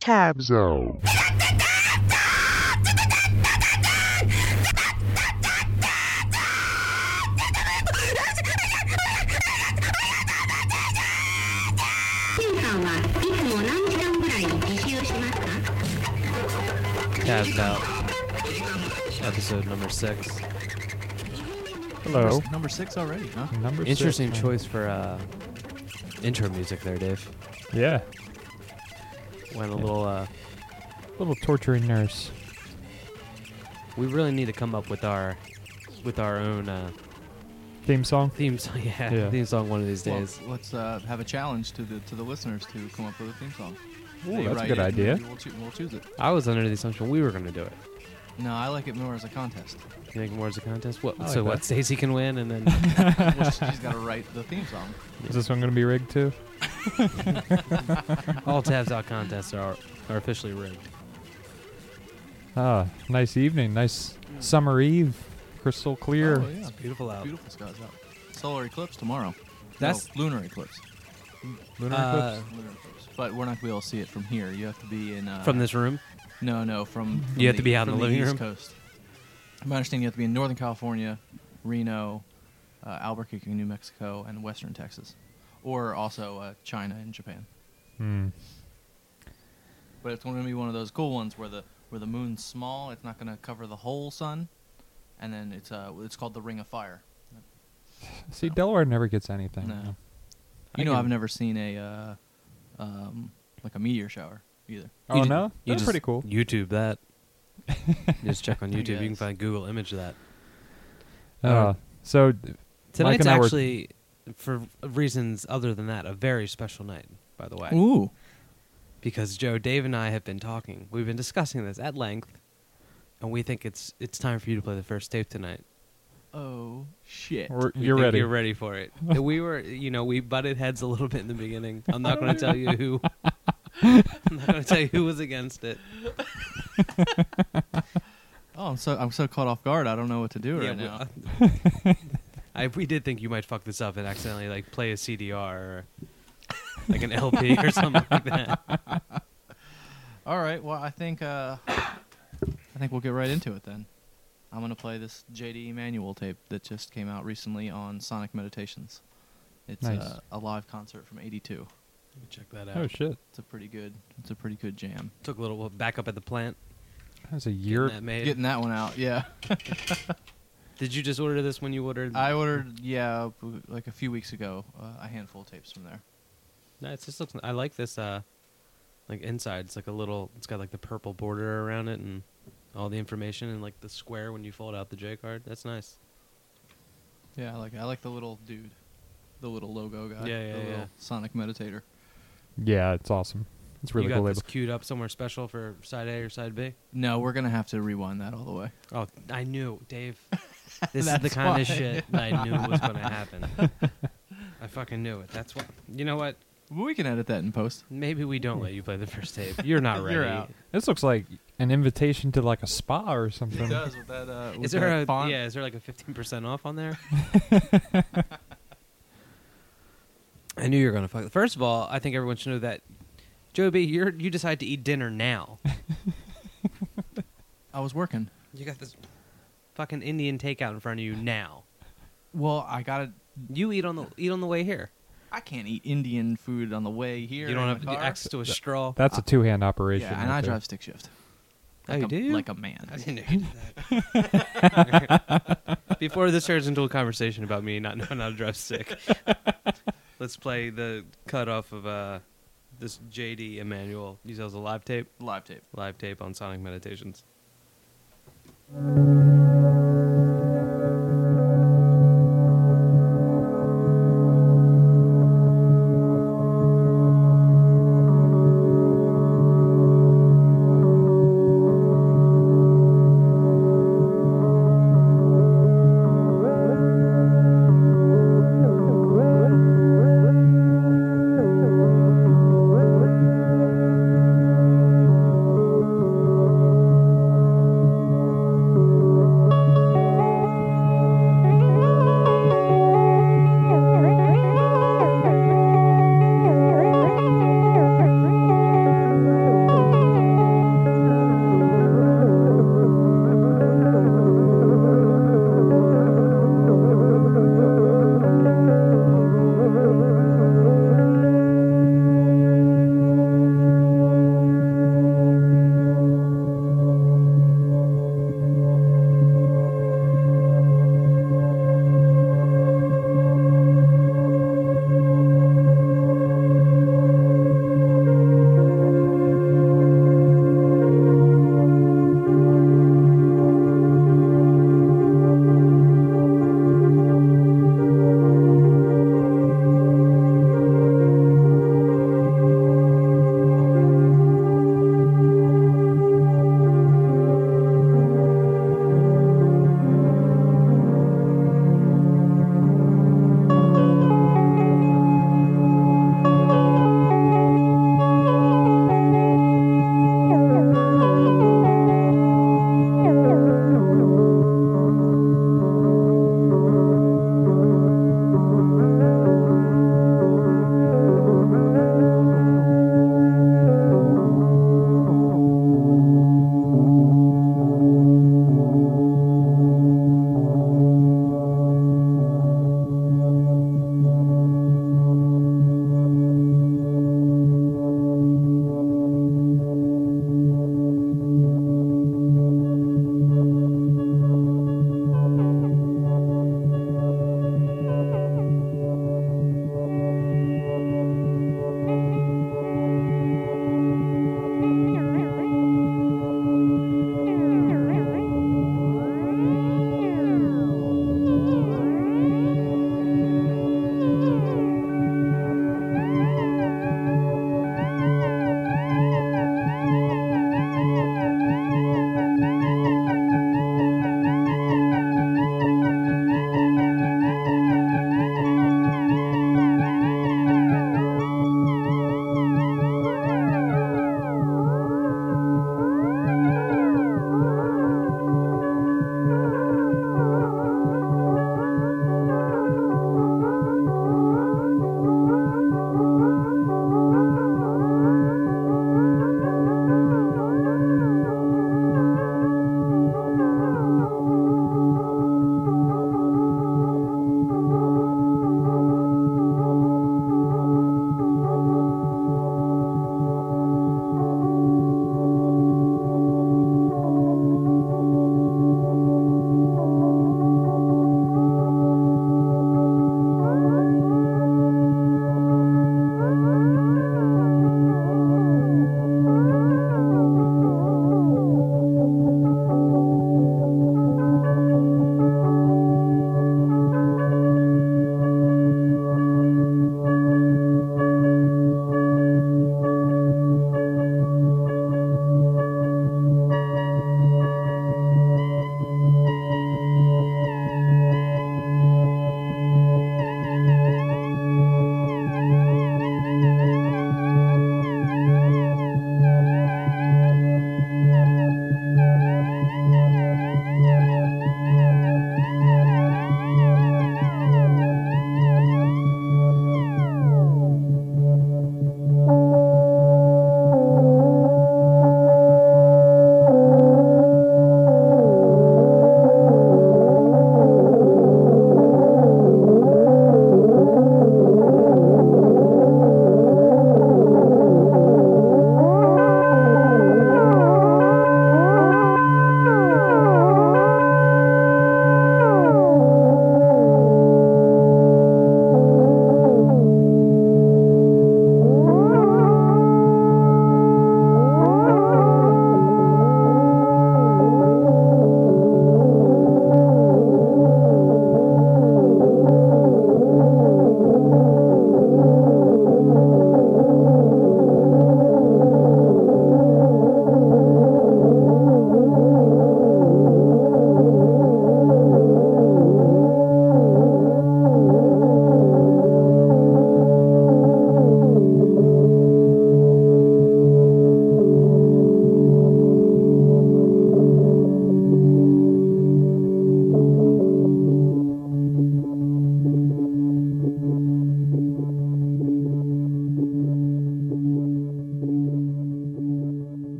Tab Zone. Tabs out. Episode number six. Hello. Number, number six already, huh? Number Interesting six, man. choice for uh, intro music there, Dave. Yeah. Went a little. Uh, Little torturing nurse. we really need to come up with our, with our own uh, Theme song. theme song. Yeah, Yeah. theme song one of these Well, days. let's uh, have a challenge to the to the listeners to come up with a theme song. Ooh, They that's a write good it idea. We'll, choo- we'll choose it. I was under the assumption we were going to do it. No, I like it more as a contest. You think more as a contest? What? I like so what? that. Stacey can win, and then Well, She's got to write the theme song. Is this one going to be rigged too? all tabs out contests are are officially rigged. Ah, nice evening. Nice summer eve. Crystal clear. Oh, yeah. It's beautiful out. Beautiful skies out. Solar eclipse tomorrow. That's- no, lunar eclipse. Lunar Uh, eclipse. Lunar eclipse. But we're not gonna be able to see it from here. You have to be in uh, From this room. No, no, from, from You have to be out in from the living East room? Coast. My understanding, you have to be in Northern California, Reno, uh, Albuquerque, New Mexico, and Western Texas, or also uh, China and Japan. Hmm. But it's going to be one of those cool ones where the where the moon's small. It's not going to cover the whole sun, and then it's uh it's called the Ring of Fire. See, Delaware never gets anything. No. you know. You I know, can- I've never seen a uh, um, like a meteor shower either. Oh You ju- no, you that's just pretty cool. YouTube that. just check on YouTube. You can find Google image that. Uh, so d- Tonight's and I were- actually, for reasons other than that, a very special night. By the way, Ooh, because Joe, Dave, and I have been talking. We've been discussing this at length, and we think it's it's time for you to play the first tape tonight. oh shit! we're- you're think ready. You're ready for it. we were, you know, we butted heads a little bit in the beginning. I'm not going to tell you who. I'm not going to tell you who was against it. Oh, I'm so I'm so caught off guard. I don't know what to do right we- now. Uh, I, we did think you might fuck this up and accidentally like play a CDR or like an LP or something like that. All right. Well, I think uh, I think we'll get right into it then. I'm gonna play this JD Emmanuel tape that just came out recently on Sonic Meditations. It's Nice. uh, a live concert from '82. Let me check that out. Oh shit, It's a pretty good. It's a pretty good jam. Took a little back up at the plant. that's a getting year. that made. Getting that one out, yeah. Did you just order this when you ordered? I ordered, yeah, like a few weeks ago, uh, a handful of tapes from there. No, it just looks. I like this. Uh, like inside, it's like a little. It's got like the purple border around it and all the information and like the square when you fold out the J card. That's nice. Yeah, I like I like the little dude, the little logo guy. Yeah, yeah, the yeah. little Sonic Meditator. Yeah, it's awesome. It's really you got cool this label. queued up somewhere special for side A or side B. No, we're gonna have to rewind that all the way. Oh, I knew, Dave. This is the kind why. of shit that I knew was going to happen. I fucking knew it. That's what. You know what? We can edit that in post. Maybe we don't let you play the first tape. You're not ready. You're out. This looks like an invitation to like a spa or something. It does with that. Uh, with Is there that a font. yeah? Is there like a fifteen percent off on there? I knew you were gonna fuck. First of all, I think everyone should know that, Joby, you're you decide to eat dinner now. I was working. You got this fucking Indian takeout in front of you now. Well, I gotta. You eat on the eat on the way here. I can't eat Indian food on the way here. you don't have the car. access to a straw. That's a two-hand operation. Yeah, and right I there. drive stick shift. Oh, Like you a, do? Like a man. I didn't know you did that. Before this turns into a conversation about me not knowing how to drive stick, let's play the cut off of uh, this JD Emmanuel. He sells a live tape, Live tape. live tape on Sonic Meditations. Thank you.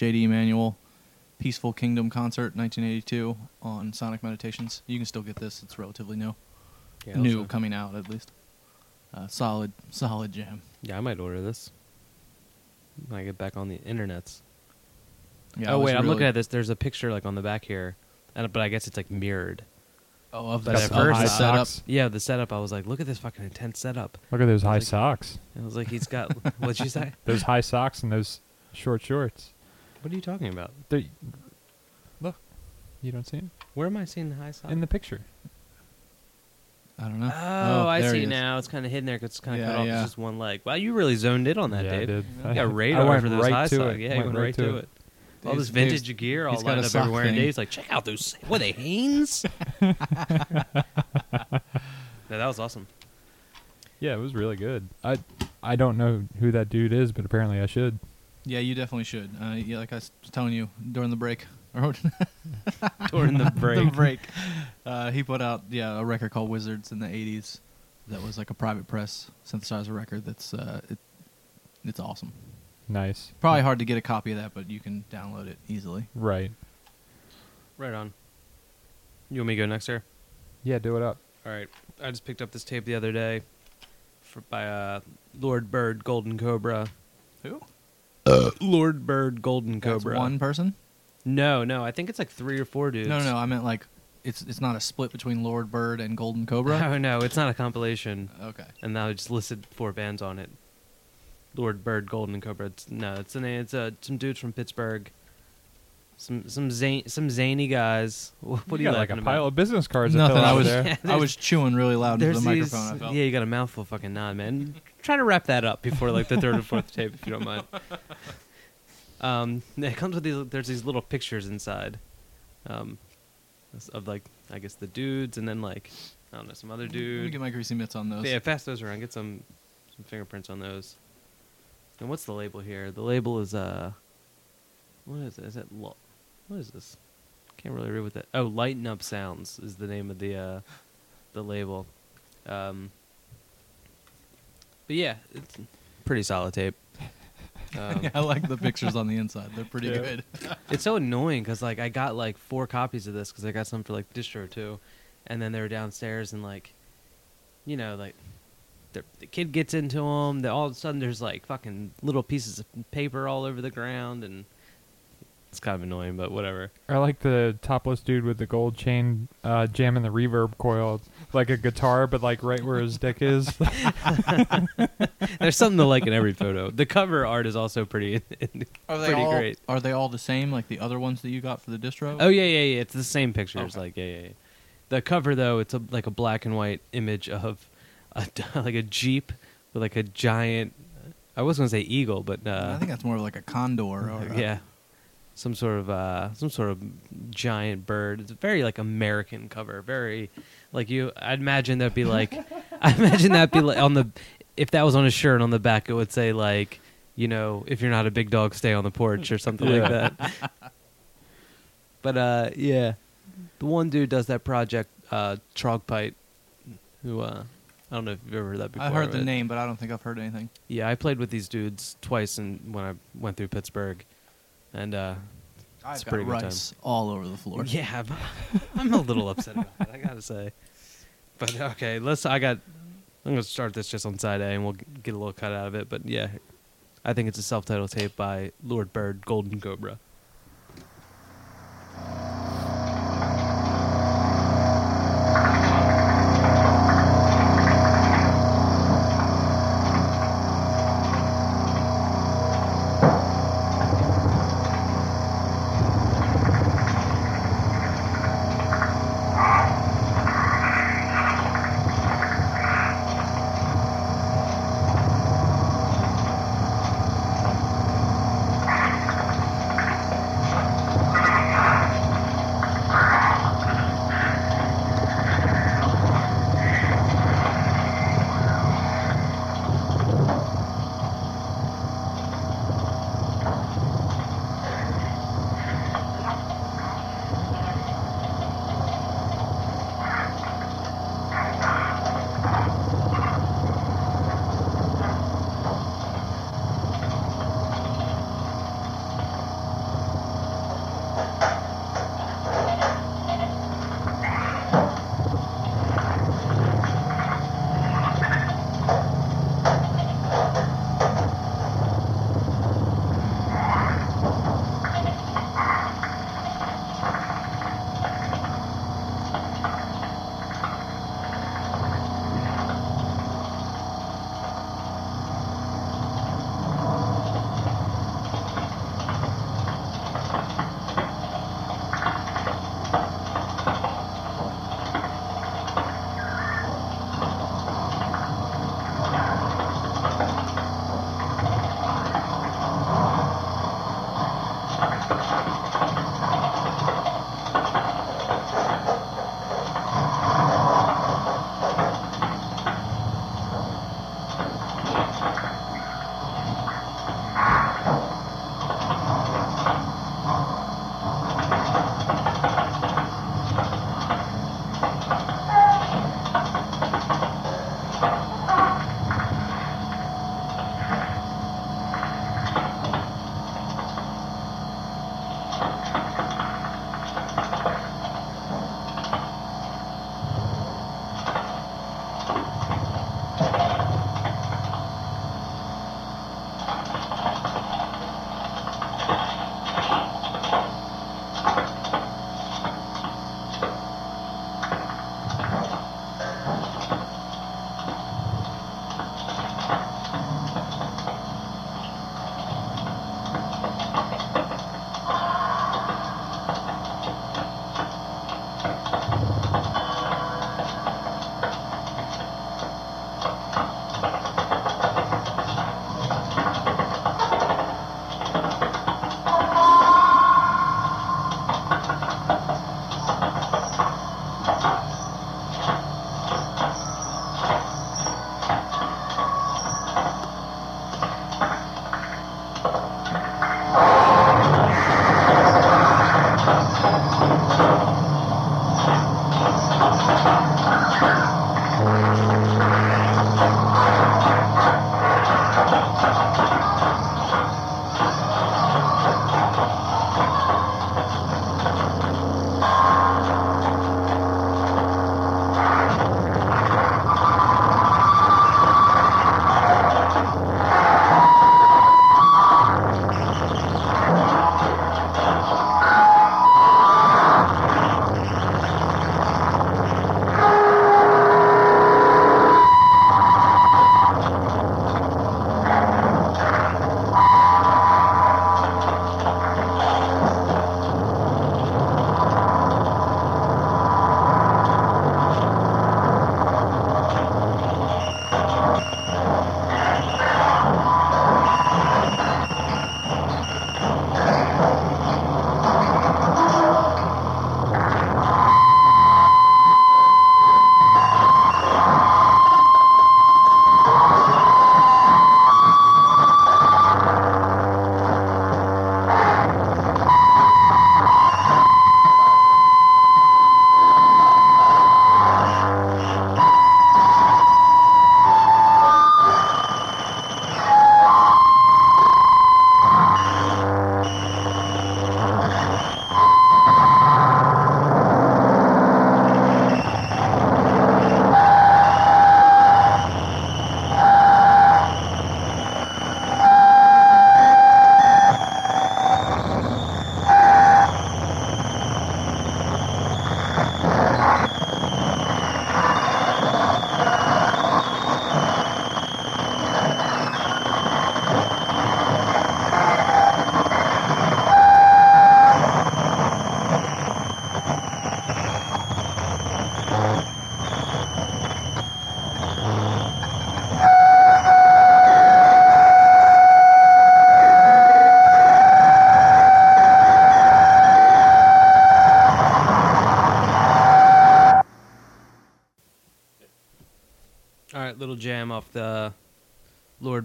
JD Emmanuel, Peaceful Kingdom concert, 1982, on Sonic Meditations. You can still get this; it's relatively new, Yeah, new also- coming out at least. Uh, solid, solid jam. Yeah, I might order this. When I get back on the internets. Yeah, oh wait, I'm looking at this. There's a picture like on the back here, and but I guess it's like mirrored. Oh, of But the at first- High setup. socks. Yeah, the setup. I was like, look at this fucking intense setup. Look at those high Like- socks. And I was like, he's got. what'd you say? Those high socks and those short shorts. What are you talking about? They, look, you don't see them Where am I seeing the high socks? in the picture. I don't know. Oh, oh, I there see he is. now. It's kind of hidden there 'cause it's kind of Yeah, cut off. yeah. It's just one leg. Wow, you really zoned in on that, yeah, Dave. I did. You I, got I radar went for those right high to socks. it. Yeah, you went right to it. All Dave's- this vintage Dave's- gear all he's got lined a up sock everywhere, and thing. Dave's like, check out those. Were they Hanes? no, that was awesome. Yeah, it was really good. I I don't know who that dude is, but apparently I should. Yeah, you definitely should. Uh, yeah, like I was telling you during the break. During the break. the break. Uh, he put out yeah a record called Wizards in the '80s. That was like a private press synthesizer record. That's uh, it, it's awesome. Nice. Probably hard to get a copy of that, but you can download it easily. Right. Right on. You want me to go next, here? Yeah, do it up. All right. I just picked up this tape the other day for, by uh, Lord Bird Golden Cobra. Who? Lord Bird Golden Cobra. one person? No, no. I think it's like three or four dudes. No, no, no. I meant like it's it's not a split between Lord Bird and Golden Cobra. Oh no, it's not a compilation. okay. And now I just listed four bands on it. Lord Bird, Golden Cobra. It's, no, it's an it's uh, some dudes from Pittsburgh. Some some zany some zany guys. What, what are you got like a laughing pile about? of business cards. Nothing. I was there. Yeah, I was chewing really loud into the these, microphone. I felt. yeah, you got a mouthful, fucking nod, man. Try to wrap that up before like the third or fourth tape, if you don't mind. Um, it comes with these. There's these little pictures inside, um, of like I guess the dudes, and then like I don't know some other Let me dude. get my greasy mitts on those. Yeah, pass those around. Get some some fingerprints on those. And what's the label here? The label is uh, what is it? Is it lo- what is this? Can't really read what that. Oh, Lighten Up Sounds is the name of the uh, the label. Um, but yeah, it's pretty solid tape. Um, Yeah, I like the pictures on the inside. They're pretty Yeah. good. It's so annoying because like I got like four copies of this because I got some for like distro too, and then they were downstairs and like, you know, like the, the kid gets into them. All of a sudden there's like fucking little pieces of paper all over the ground, and it's kind of annoying, but whatever. I like the topless dude with the gold chain uh, jamming the reverb coil like a guitar, but like right where his dick is. There's something to like in every photo. The cover art is also pretty Are they pretty all, great. Are they all the same like the other ones that you got for the distro? Oh yeah, yeah, yeah. It's the same pictures. Okay. Like yeah, yeah, yeah. The cover though, it's a like a black and white image of a, like a jeep with like a giant. I was gonna say eagle, but uh, I think that's more of like a condor or a- yeah, some sort of uh, some sort of giant bird. It's a very like American cover. Very like you. I'd imagine that'd be like. I imagine that'd be like on the. If that was on a shirt on the back, it would say like, you know, if you're not a big dog, stay on the porch or something like that. but uh, yeah, the one dude does that project, uh, Trogpite, who uh, I don't know if you've ever heard that before. I heard the name, but I don't think I've heard anything. Yeah, I played with these dudes twice, and when I went through Pittsburgh, and uh, I've It's a pretty good time. rice all over the floor. yeah, I'm, I'm a little upset about it. I gotta say. But okay, let's. I got. I'm gonna start this just on side A, and we'll g- get a little cut out of it. But yeah, I think it's a self-titled tape by Lord Bird, Golden Cobra.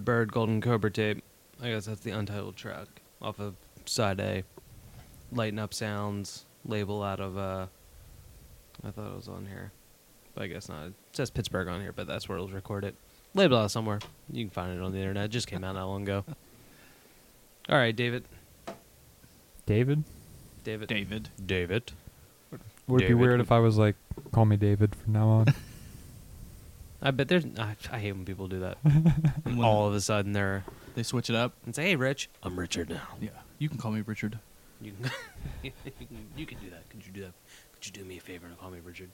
Bird Golden Cobra tape. I guess that's the untitled track off of side A. Lighten Up Sounds label out of uh I thought it was on here. But I guess not. It says Pittsburgh on here, but that's where it was recorded. Label out somewhere. You can find it on the internet. It just came out not long ago. All right, David. David? David. David. David. Would it be David. weird if I was like, call me David from now on. I bet there's I, I hate when people do that. When All of a sudden they're they switch it up. and say, "Hey, Rich, I'm Richard now." Yeah, you can call me Richard. You can, you can, you can do that. Could you do that? Could you do me a favor and call me Richard?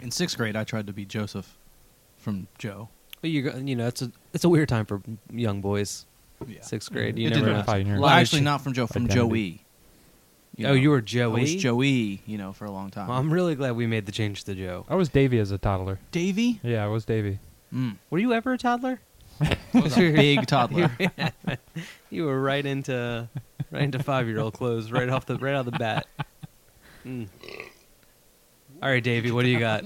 In sixth grade, I tried to be Joseph from Joe. Well, you you know it's a it's a weird time for young boys. Yeah. Sixth grade, you It never didn't know. identify in Well, lot actually, not from Joe, from Identity. Joey. Oh, you were I Joey. was Joey, you know, for a long time. Well, I'm really glad we made the change to Joe. I was Davy as a toddler. Davy? Yeah, I was Davy. Mm. Were you ever a toddler? I was a big toddler. You were right into right into five year old clothes right off the right out of the bat. Mm. All right, Davy, what do you got?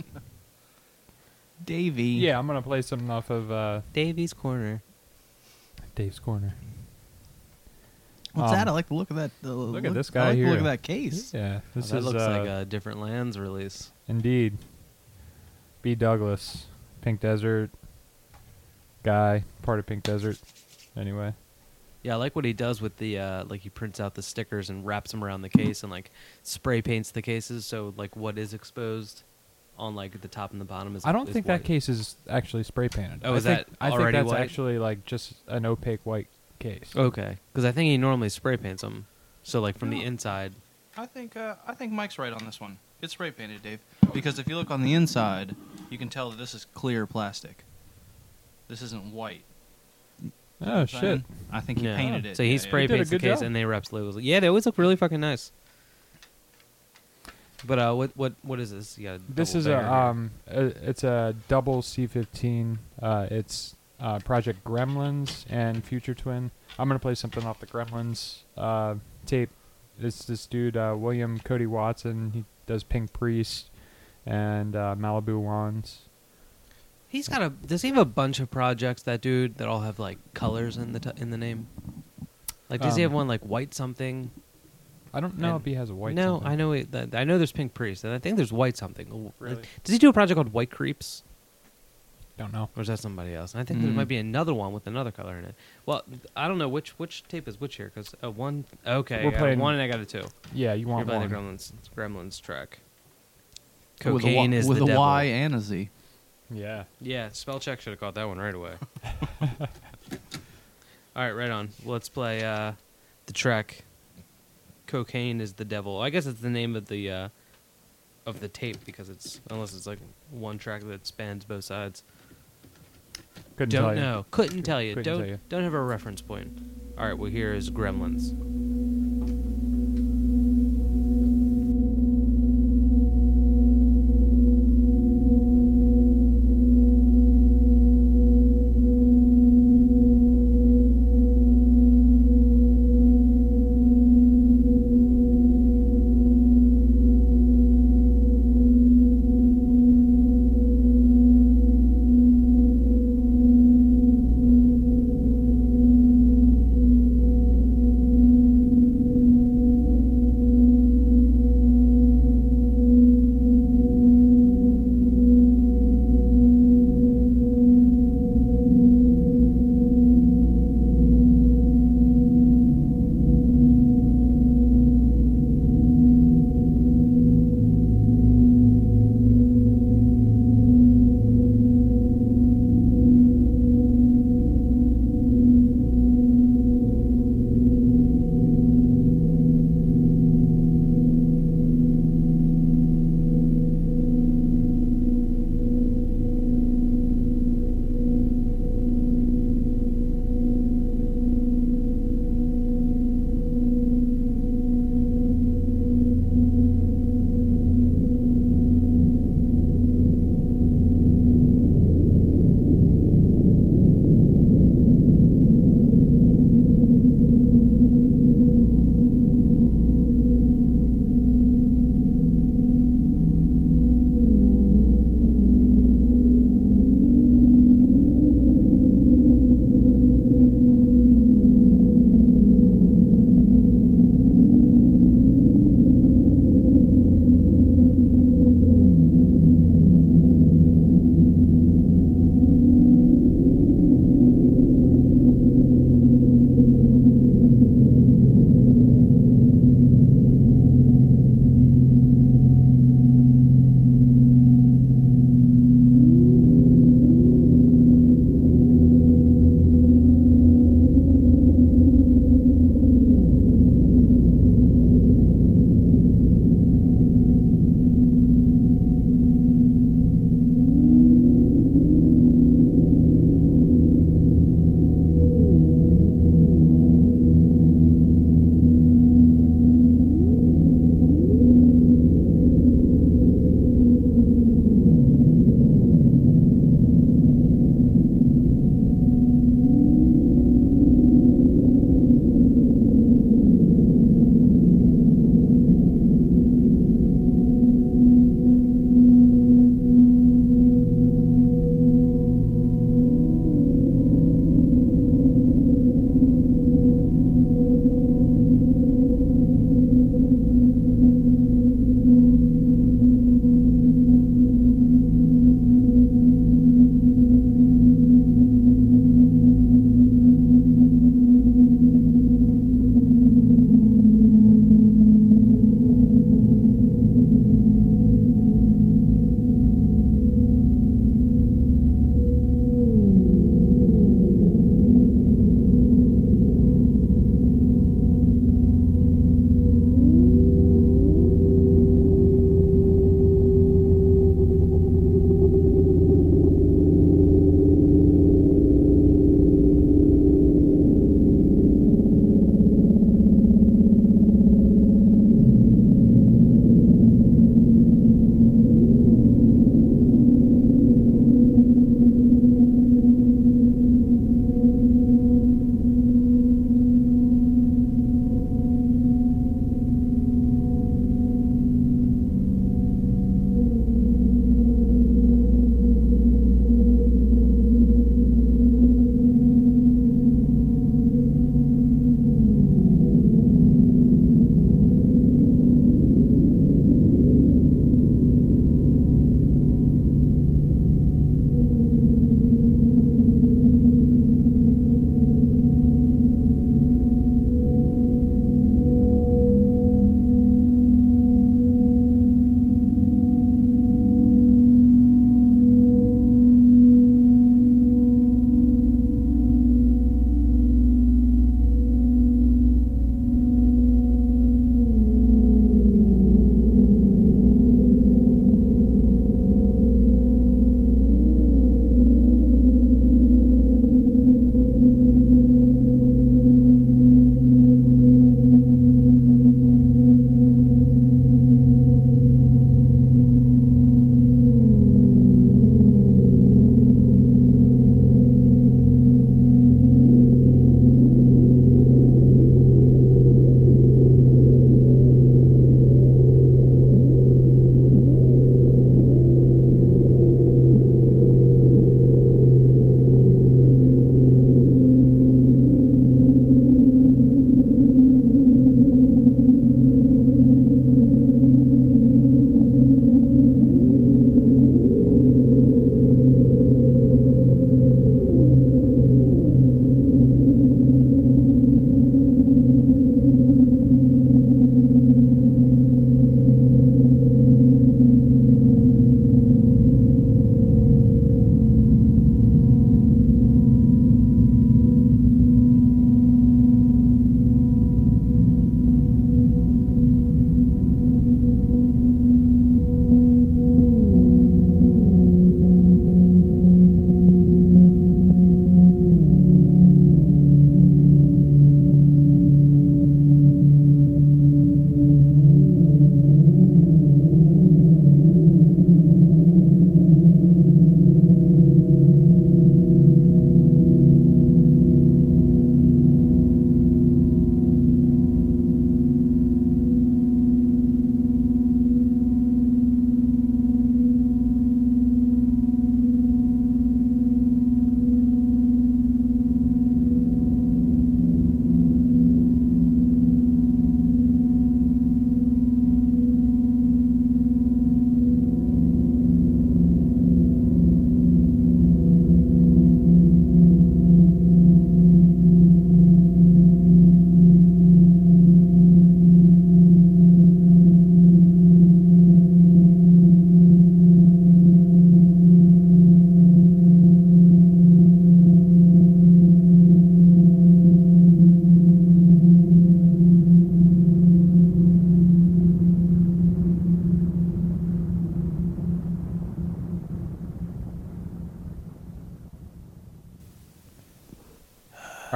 Davy. Yeah, I'm gonna play something off of uh, Davey's corner. Dave's Corner. What's Um, that? I like the look of that. Uh, look, at this I guy like The look at that case. Yeah, Oh, this that is looks uh, like a different lands release. indeed B. Douglas, Pink Desert guy, part of Pink Desert. Anyway, Yeah, I like what he does with the uh, like he prints out the stickers and wraps them around the case and like spray paints the cases so like what is exposed on like the top and the bottom is. I don't is think white. that case is actually spray painted. Oh, I is think, that I think that's white? actually like just an opaque white case. Okay, because I think he normally spray paints them. So like from the inside. I think uh, I think Mike's right on this one. It's spray painted, Dave. Because if you look on the inside, you can tell that this is clear plastic. This isn't white. Oh shit! I think he Yeah. painted it. So he Yeah, yeah. spray He did a paints the good case job. and they wraps labels. Yeah, they always look really fucking nice. But uh, what what what is this? Yeah, This is a um, a, it's a double C15. Uh, it's uh, Project Gremlynz and Future Twin. I'm gonna play something off the Gremlynz uh, tape. It's this dude uh, William Cody Watson. He does Pink Priest and uh, Malibu Wands. He's got a. Does he have a bunch of projects? That dude that all have like colors in the t- in the name. Like, does he Um, have one like white something? I don't know And- if he has a white. no, something. I know it, I know there's Pink Priest, and I think there's White something. Really? Does he do a project called White Creeps, Don't know. or is that somebody else? And I think there Mm. might be another one with another color in it. Well, I don't know which which tape is which here because uh, one. Okay, We're I got playing- one and I got a two. Yeah, you You're want playing one? the Gremlynz Gremlynz track. with a, Cocaine y, is with the a devil. Y and a Z. Yeah. Yeah, spell check should have caught that one right away. All right, right on. Let's play uh, the track. Cocaine is the devil. I guess it's the name of the uh, of the tape because it's unless it's like one track that spans both sides. Couldn't don't tell you. know. Couldn't tell you. Couldn't don't tell you. don't have a reference point. All right, well here is Gremlynz.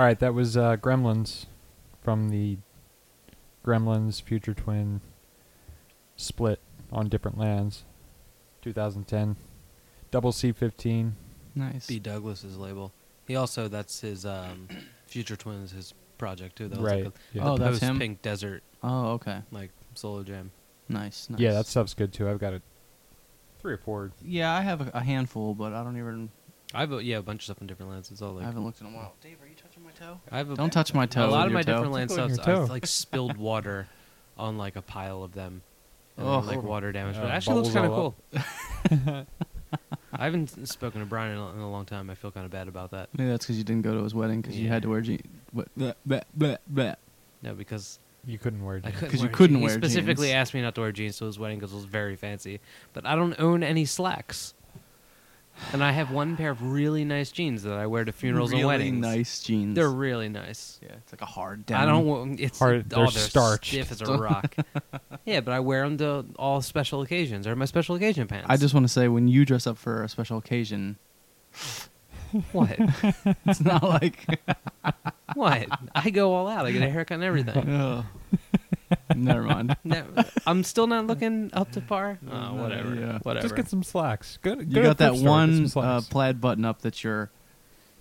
Right, that was uh, Gremlynz from the Gremlynz Future Twin split on different lands, 2010. Double C15. Nice. B Douglas's label. He also that's his um, Future Twins his project too. That was Right. Like yeah. Oh, a, that's him? Pink Desert Oh, okay. like solo jam. Nice. nice. yeah, that stuff's good too. I've got it three or four. Yeah, I have a, a handful, but I don't even. I have a, yeah a bunch of stuff in different lands. It's all like I haven't looked in a while. Dave, are you touching my toe? I have a, Don't touch my toe. a lot of my toe. different land Tickling stuff. your toe. I've like spilled water on like a pile of them. And Oh. then, like water damage, but Uh, it actually looks kind of cool. I haven't spoken to Brian in a, in a long time. I feel kind of bad about that. Maybe that's because you didn't go to his wedding because you had to wear jeans. What? Bleh, bleh, bleh, bleh. No, because You couldn't wear jeans. couldn't 'Cause you couldn't jeans. wear He specifically jeans. asked me not to wear jeans to his wedding because it was very fancy. But I don't own any slacks, and I have one pair of really nice jeans that I wear to funerals really and weddings. nice jeans. They're really nice. yeah, it's like a hard down. I don't. want It's Hard- oh, they're they're starched. stiff as a rock. yeah, but I wear them to all special occasions. They're my special occasion pants. I just want to say when you dress up for a special occasion, what? it's not like. what? I go all out. I get a haircut and everything. Ugh. Never mind. No, I'm still not looking up to par. Oh, whatever. Yeah. Whatever. Just get some slacks. Go, go You got that thrift store, get some one uh, plaid button up that's your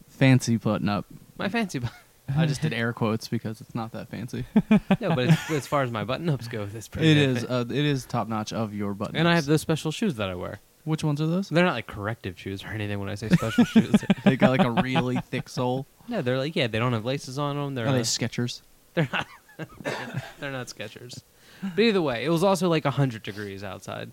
fancy button up. my fancy. button. I just did air quotes because it's not that fancy. No, but it's, as far as my button-ups go, it's pretty. It good. is. Uh, it is top notch of your button. and I have those special shoes that I wear. Which ones are those? They're not like corrective shoes or anything when I say special shoes. they got like a really thick sole. No, they're like yeah, they don't have laces on them. They're Are they uh, Skechers? they're not they're not Skechers. But either way, it was also like hundred degrees outside,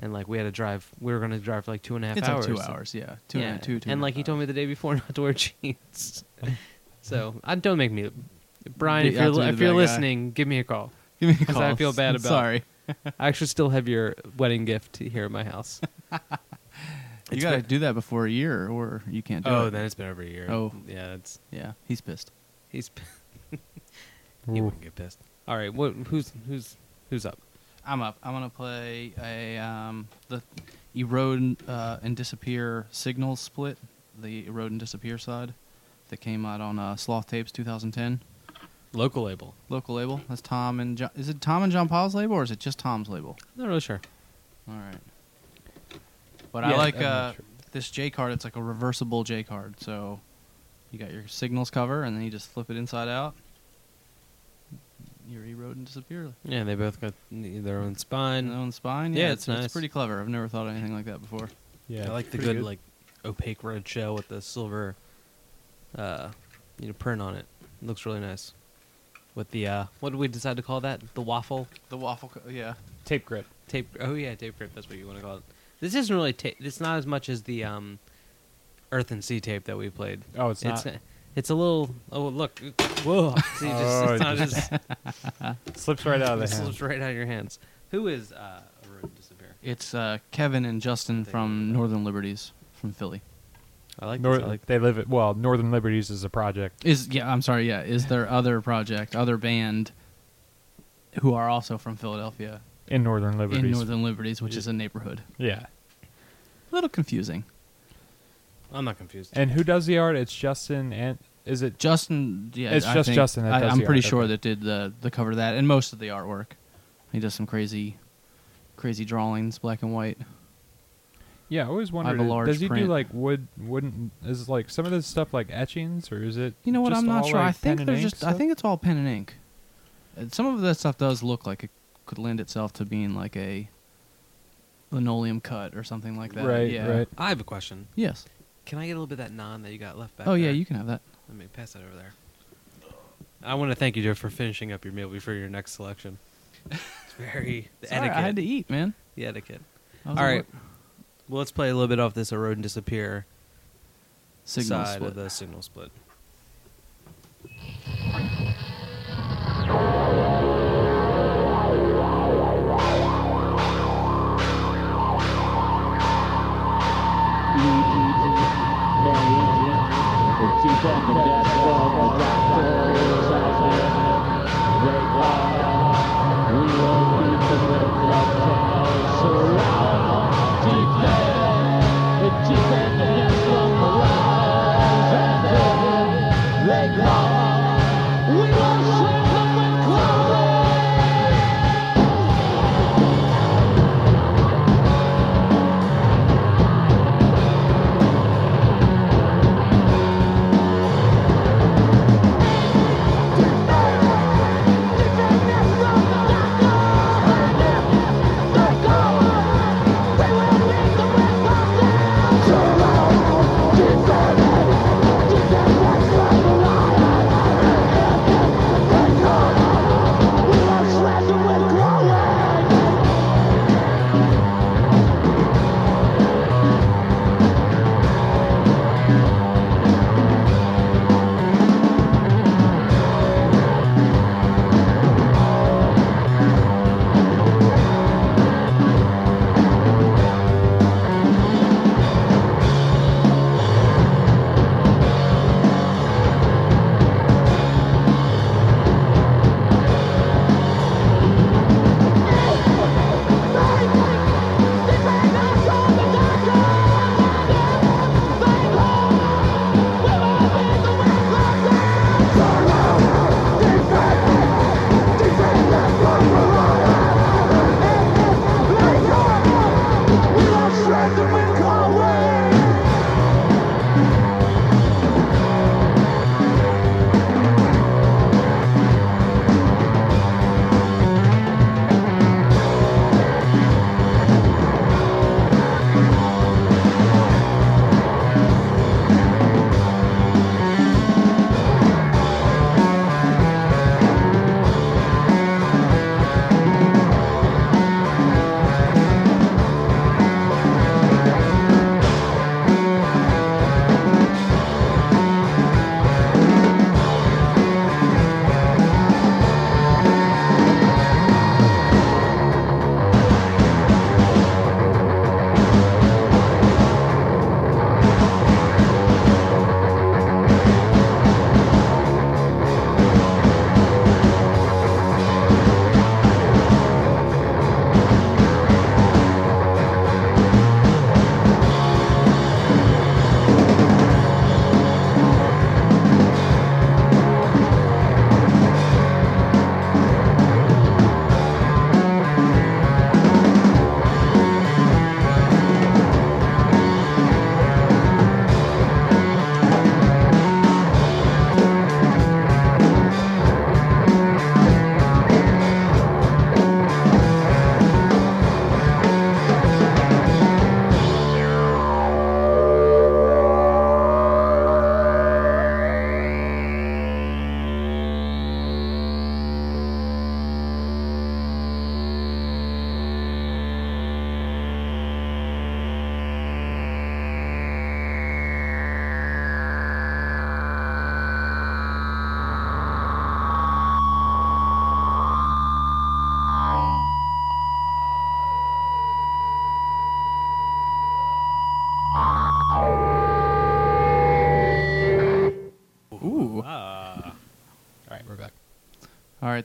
and like we had to drive. We were going to drive for like two and a half It's hours. like two hours. Yeah, two yeah. and two. two and like he told me the day before not to wear jeans. so I don't make me, Brian. If you're if you're bad guy. listening, give me a call. Give me a call. I feel bad about- Sorry, I actually still have your wedding gift here at my house. you It's got to been- do that before a year, or you can't do Oh, it. Oh, then it's been over a year. Oh. yeah, it's yeah, he's pissed. he's he Ooh. wouldn't get pissed. All right, what who's who's who's up? I'm up. I'm gonna play a um, the erode uh, and disappear signals split, the erode and disappear side that came out on uh, Sloth Tapes 2010 Local label. local label. That's Tom and John. Is it Tom and John Paul's label or is it just Tom's label? Not really sure. All right. But Yeah, I like I'm not uh, sure. this J card. It's like a reversible J card. So you got your signals cover, and then you just flip it inside out. Your erode and disappear. Yeah, they both got their own spine. And on the spine. Yeah, Yeah, it's it's, nice. pretty clever. I've never thought of anything like that before. Yeah, I like the pretty good, like opaque red shell with the silver, uh, you know, print on it. it. Looks really nice. With the uh, what did we decide to call that? The waffle The waffle. Co- yeah. tape grip. tape. Oh yeah, tape grip. That's what you want to call it. This isn't really tape. It's not as much as the um, Earth and Sea tape that we played. Oh, it's not. It's it's a little. Oh look! Whoa! See, just, Oh, it's it not just- just, slips right out of it the hand. slips right out of your hands. Who is uh, Erode disappear? It's uh, Kevin and Justin from. Northern Liberties from Philly. I like. Nor- this. I like they live at well. Northern Liberties is a project. Is yeah, I'm sorry, yeah. Is their other project, other band, who are also from Philadelphia in Northern Liberties. in Northern Liberties, which is a neighborhood. Yeah. A little confusing. I'm not confused. And who does the art? It's Justin and is it Justin, yeah, It's I just think- Justin that I, does I'm the pretty art, sure okay. that did the the cover of that and most of the artwork. He does some crazy, crazy drawings, black and white. Yeah, I always wondered. a large does he do like wood? Wooden? Is like some of this stuff like etchings, or is it? You know what? just I'm not sure. I like, pen think they're ink just. I think it's all pen and ink. And some of that stuff does look like it could lend itself to being like a linoleum cut or something like that. Right, yeah. right. I have a question. Yes. Can I get a little bit of that non that you got left back? Oh yeah, there? you can have that. Let me pass that over there. I want to thank you, Joe, for finishing up your meal before your next selection. It's very the Sorry, etiquette. I had to eat, man. The etiquette. All right. work. Well, let's play a little bit off this erode and disappear Signal side split. of the signal split.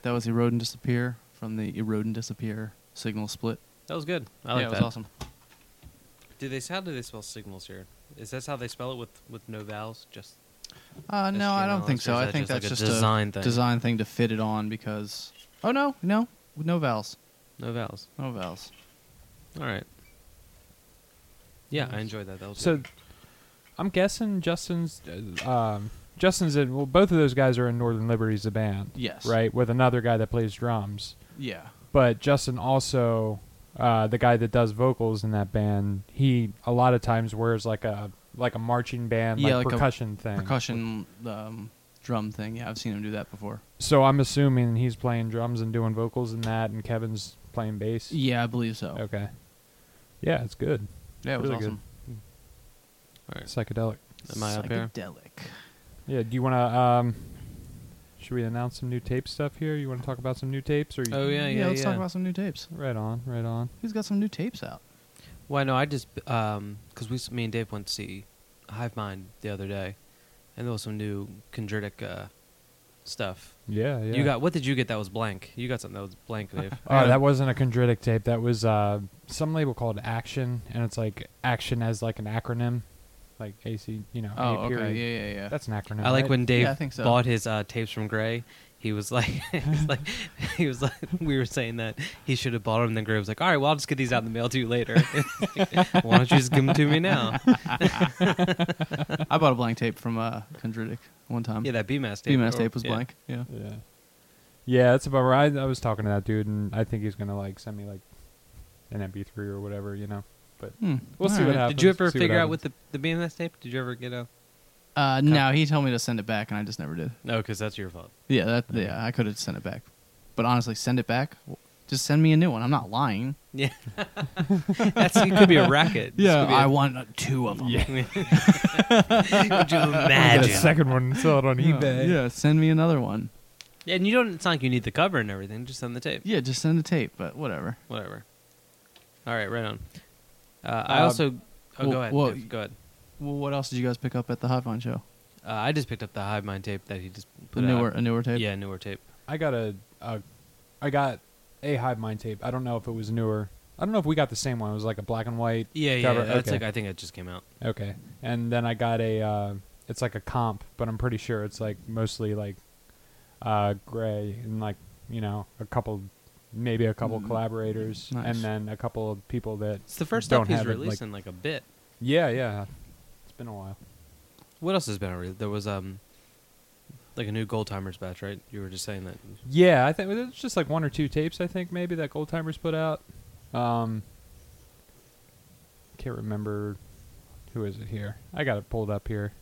Right, that was Erode and Disappear from the Erode and Disappear signal split. That was good. I like yeah, it was that. awesome. Do they how do they spell signals here? Is that how they spell it with with no vowels? Just Uh, no, I don't think so. I think just that's like just a design thing. design thing to fit it on because. Oh no, no, no vowels, no vowels. no vowels. All right. Yeah, I enjoyed that. That was So, good. I'm guessing Justin's, uh, um, Justin's in. Well, both of those guys are in Northern Liberties, the band, Yes. right? With another guy that plays drums. Yeah. But Justin also, uh, the guy that does vocals in that band, he a lot of times wears like a like a marching band, Yeah, like, like a percussion thing. Percussion um, drum thing. Yeah, I've seen him do that before. So I'm assuming he's playing drums and doing vocals in that, and Kevin's playing bass. Yeah, I believe so. Okay. Yeah, it's good. Yeah, it was Really good. awesome. All right. Psychedelic. Am I up here? Psychedelic. Yeah. Do you want to? Um, should we announce some new tape stuff here? You want to talk about some new tapes, or? You, Oh yeah, yeah, let's yeah. talk about some new tapes. Right on. Right on. Who's got some new tapes out? Well, no, I just um because we me and Dave went to see Hive Mind the other day, and there was some new Chondritic uh, stuff. Yeah. Yeah. You got what did you get that was blank? You got something that was blank, Dave. Oh, that wasn't a chondritic tape. That was uh, some label called Action, and it's like Action as like an acronym, like AC. You know. Oh, A okay. period. Yeah, yeah, yeah. That's an acronym. I like right? when Dave Yeah, I think so. bought his uh, tapes from Greh. He was like, he was like, he was like, we were saying that he should have bought them. And then Greh was like, all right, well, I'll just get these out in the mail to you later. Why don't you just give them to me now? I bought a blank tape from uh, Chondritic one time. Yeah, that BMAS tape. BMS or- tape was yeah. blank. Yeah. Yeah. Yeah, that's about right. I, I was talking to that dude, and I think he's gonna like send me like an MP3 or whatever, you know. But Hmm. We'll see All what right. happens. Did you ever See what figure out with the the BMS tape? Did you ever get a? Uh, no, he told me to send it back, and I just never did. No, because that's your fault. Yeah, that yeah, I could have sent it back, but honestly, send it back. Just send me a new one. I'm not lying. Yeah, that's it. Could be a racket. This could be I a- want uh, two of them. Yeah. Could you Get imagine? a second one and sell it on eBay. Yeah, send me another one. Yeah, and you don't. It's not like you need the cover and everything. Just send the tape. Yeah, just send the tape, but whatever. Whatever. All right, right on. Uh, I Um, also. Oh, well- go ahead. well, Dave, go ahead. Well, what else did you guys pick up at the Hive Mind show? Uh, I just picked up the Hive Mind tape that he just A put newer, out. a newer tape. Yeah, newer tape. I got a, a, I got a Hive Mind tape. I don't know if it was newer. I don't know if we got the same one. It was like a black and white. Yeah, yeah. Cover- That's okay. like I think it just came out. Okay. And then I got a, uh, it's like a comp, but I'm pretty sure it's like mostly like, uh, gray and like you know a couple, maybe a couple Mm, collaborators, nice. and then a couple of people that. It's the first Don't stuff he's have it, like- in like a bit. Yeah, yeah. It's been a while. What else has been released? There was um, like a new Gold Timers batch, right? You were just saying that. Yeah, I think it's just like one or two tapes. I think maybe that Gold Timers put out. Um, can't remember who is it here. I got it pulled up here.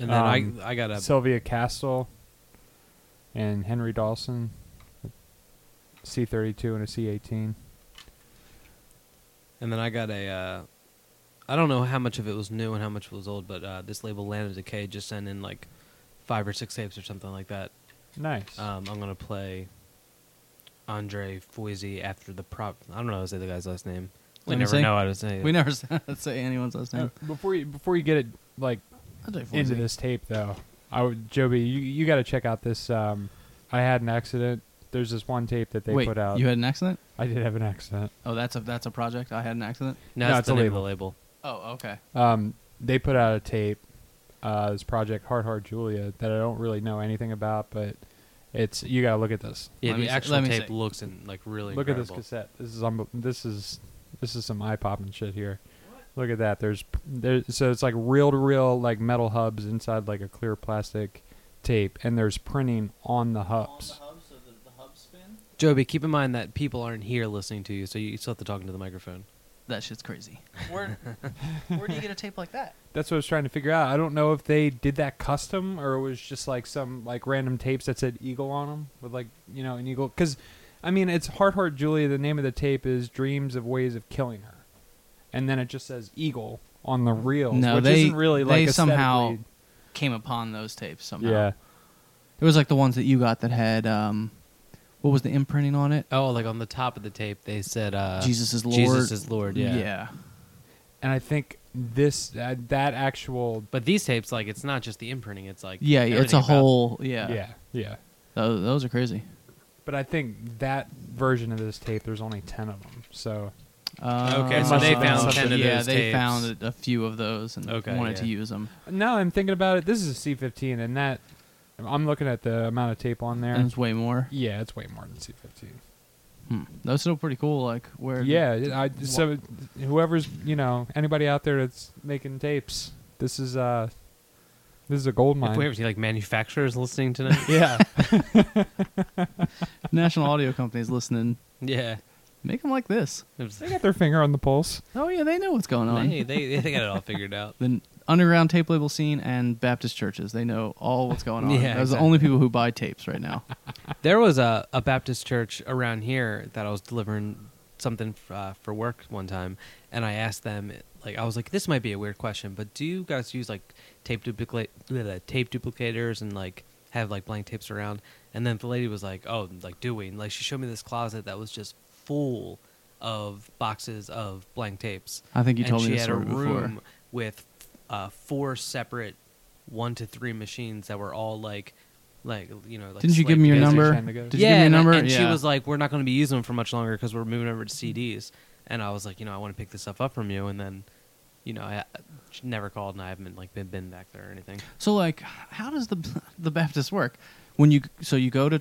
And then Um, I I got a Sylvia Castle and Henry Dawson, C thirty two and a C eighteen. and then I got a. Uh, I don't know how much of it was new and how much was old, but uh, this label Land of Decay just sent in like five or six tapes or something like that. Nice. Um, I'm gonna play Andre Foisy after the prop. I don't know how to say the guy's last name. We never see. know how to say it. We never say anyone's last Uh, name. before you before you get it like I'll tell you into this tape though, I would Joby, you you got to check out this. Um, I had an accident. There's this one tape that they Wait, put out. you had an accident? I did have an accident. Oh, that's a that's a project. I had an accident. No, No, it's it's the a name label. of the label. Oh, okay. Um, they put out a tape, uh, this project Hard Hard Julia that I don't really know anything about, but it's you gotta look at this. Yeah, Let the me see- actual let me tape see. looks in like really. look at this incredible. cassette. This is unbe- this is this is some eye popping shit here. Look at that. There's there so it's like reel to reel like metal hubs inside like a clear plastic tape, and there's printing on the hub. On the hubs. Of the the hub spin? Joby, keep in mind that people aren't here listening to you, so you still have to talk into the microphone. That shit's crazy. Where where do you get a tape like that? That's what I was trying to figure out. I don't know if they did that custom or it was just like some like random tapes that said Eagle on them with like you know an eagle. Because I mean, it's Heart Heart Julia. The name of the tape is Dreams of Ways of Killing Her, and then it just says Eagle on the reels, No, which they- isn't really they like somehow aesthetically- Came upon those tapes somehow. Yeah, It was like the ones that you got that had um, what was the imprinting on it? Oh, like on the top of the tape, they said uh, Jesus is Lord. Jesus is Lord. Yeah. Yeah. and I think this uh, that actual But these tapes, like, it's not just the imprinting; it's like Yeah, yeah, it's everything a about- whole. Yeah, yeah yeah. Those, those are crazy. But I think that version of this tape, there's only ten of them. So Uh, Okay, so they found 10 of yeah, those they tapes. found a, a few of those and Okay, wanted yeah. to use them. now I'm thinking about it. This is a C15, and that I'm looking at the amount of tape on there. And it's way more. yeah, it's way more than C15. Hmm. That's still pretty cool. Like where? Yeah, I, so whoever's you know anybody out there that's making tapes, this is uh, this is a gold mine. If we ever see like manufacturers listening tonight, yeah, National Audio Company's listening. yeah, Make them like this. They got their finger on the pulse. Oh yeah, they know what's going on. they, they they got it all figured out. the underground tape label scene and Baptist churches. They know all what's going on. Yeah, Those are exactly. the only people who buy tapes right now. There was a, a Baptist church around here that I was delivering something uh, for work one time, and I asked them, like, I was like, this might be a weird question, but do you guys use like tape duplicate uh, tape duplicators and like have like blank tapes around? And then the lady was like, oh, like doing like she showed me this closet that was just full of boxes of blank tapes. I think you and told she me this had a story before. room with uh, four separate one to three machines that were all like like you know like Didn't you give me your number? Trying to go- Did you yeah, give me a and, number? and she Yeah. was like, "We're not going to be using them for much longer because we're moving over to CDs." And I was like, "You know, I want to pick this stuff up from you." And then, you know, I she never called, and I haven't like been been back there or anything. So like, how does the the Baptist work? When you so you go to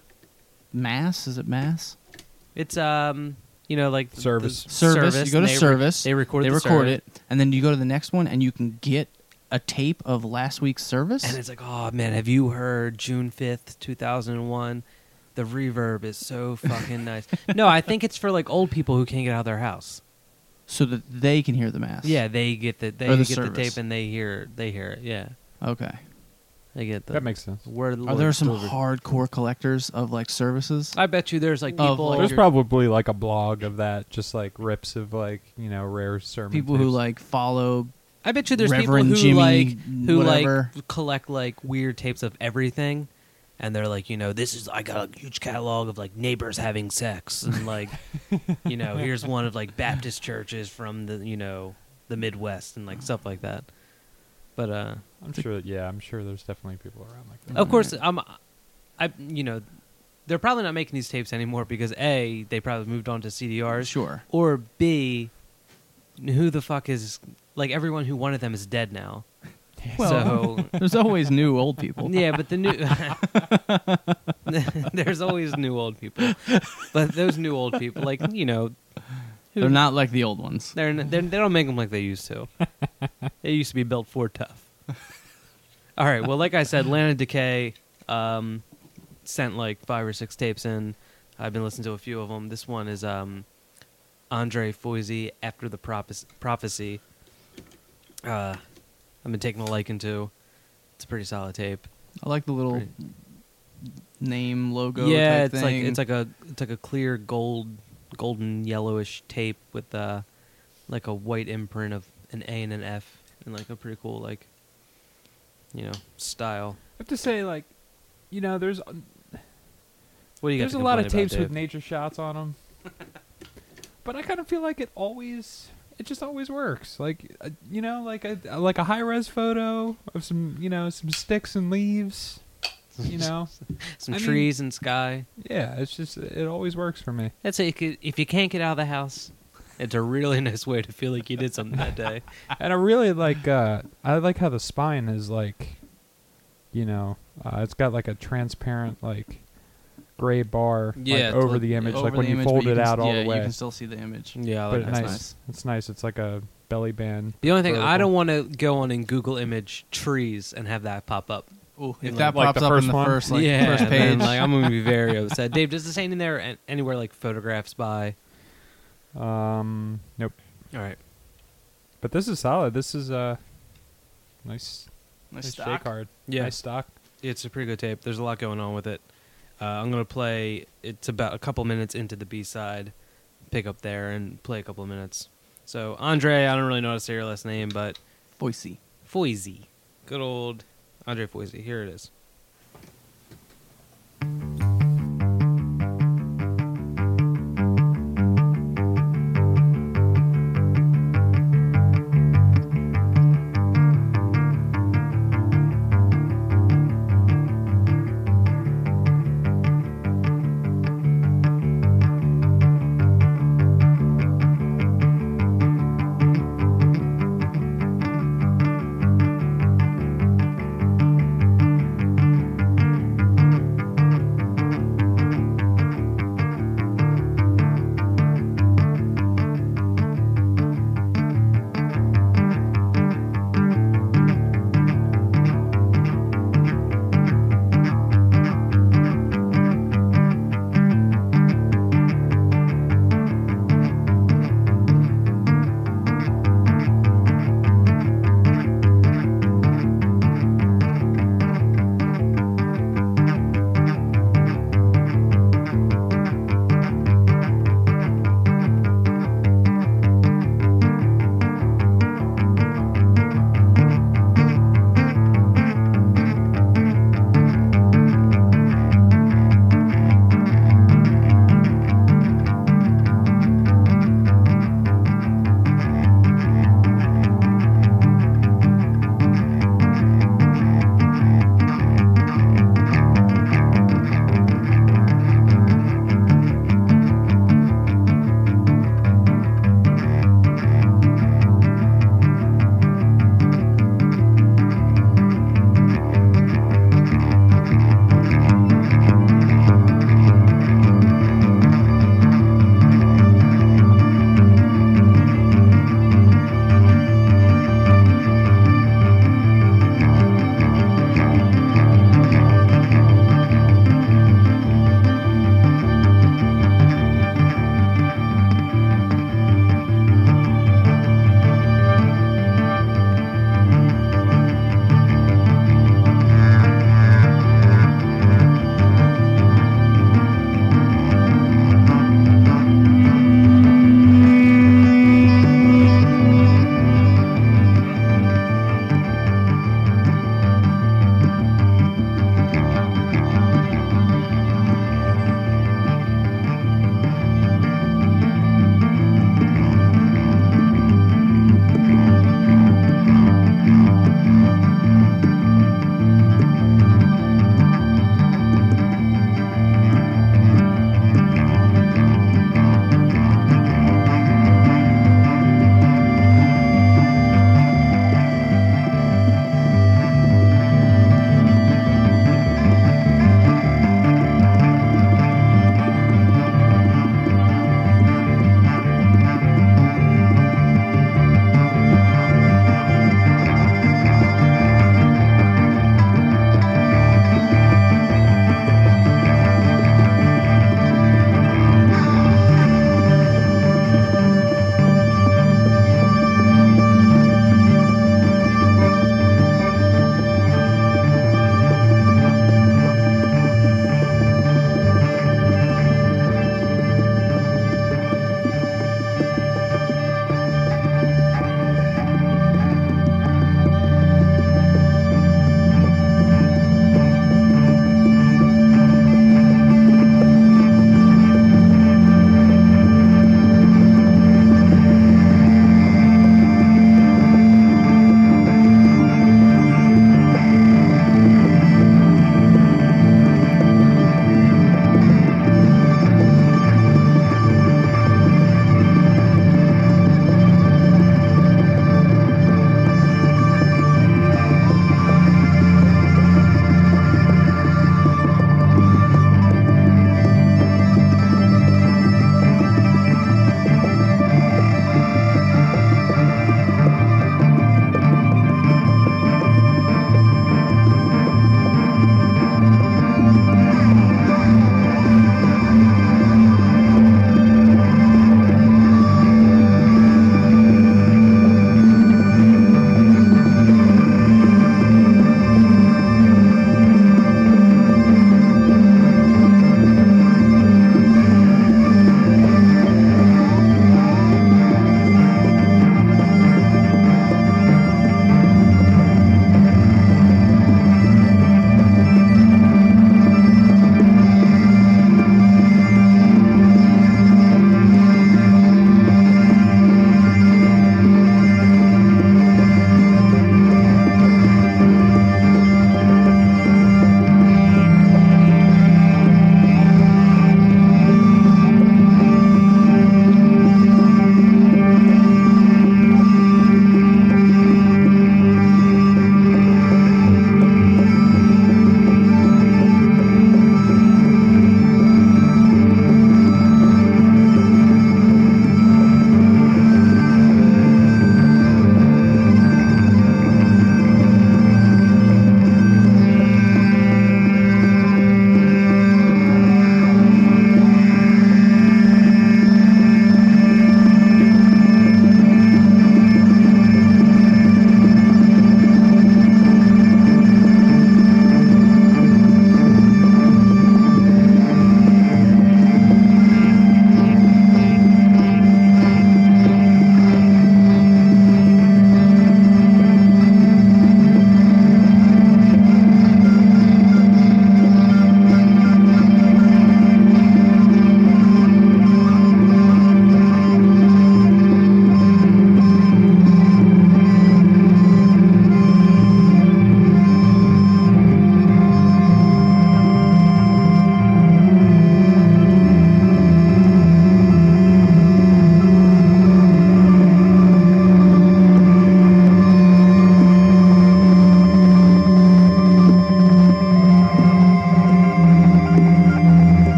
mass? Is it mass? It's um, you know, like the- Service. the Service. You go to and they re- service. they record. they the record service, it, and then you go to the next one, and you can get a tape of last week's service. and it's like, "Oh man, have you heard June fifth, two thousand and one? The reverb is so fucking nice. No, I think it's for like old people who can't get out of their house. so that they can hear the mass. Yeah, they get the they Or the get the service. tape and they hear they hear it. Yeah, Okay. They get the That makes sense. Where of the Are there some delivered. hardcore collectors of like services? I bet you there's like Of, people. like, There's your- probably like a blog of that, just like rips of like you know rare sermon. People who tapes. like follow. I bet you there's Reverend people who Jimmy, like who whatever. like collect like weird tapes of everything, and they're like, you know, this is I got a huge catalog of like neighbors having sex, and like, you know, here's one of like Baptist churches from the you know the Midwest and like stuff like that. But uh, I'm sure. Yeah, I'm sure there's definitely people around like that. of mm-hmm. course, I'm, I you know, they're probably not making these tapes anymore because a they probably moved on to CDRs, Sure. or b who the fuck is like everyone who wanted them is dead now. Well, so There's always new old people. Yeah, but the new there's always new old people, but those new old people, like you know, who- They're not like the old ones. they're, they're they don't make them like they used to. they used to be built for tough. All right, well, like I said, Land of Decay um, sent like five or six tapes in. I've been listening to a few of them. This one is um, Andre Foisy after the Prophe- prophecy. Uh, I've been taking a liking to. It's a pretty solid tape. I like the little Pretty- name logo. yeah, it's thing. like it's like a it's like a clear gold, golden yellowish tape with uh, like a white imprint of an A and an F, and like a pretty cool like, you know, style. I have to say, like, you know, there's What do you there's a lot of tapes with nature shots on them, but I kind of feel like it always, it just always works. Like, uh, you know, like a like a high res photo of some, you know, some sticks and leaves. You know, some I mean- trees and sky. yeah, it's just it always works for me. That's it. If you can't get out of the house, it's a really nice way to feel like you did something that day. and I really like uh I like how the spine is like you know, uh, it's got like a transparent like gray bar like, Yeah, over like, the image Over like when the you image, fold it can out s- all yeah, the way. You can still see the image. Yeah, I but like that. nice. nice. It's nice. It's like a belly band. The only thing I don't want to go on and Google image trees and have that pop up. Ooh, if that like pops up first in the one? first like yeah, first then, page, like I'm gonna be very upset. Dave, does this ain't in there an- anywhere like photographs by? Um nope. All right. But this is solid. This is a nice Nice nice stock. shake hard. Yeah, Nice stock. it's a pretty good tape. There's a lot going on with it. Uh, I'm gonna play. It's about a couple minutes into the B side. Pick up there and play a couple of minutes. So Andre, I don't really know how to say your last name, but Boise. Foisy, good old Andre Foisy. Here it is.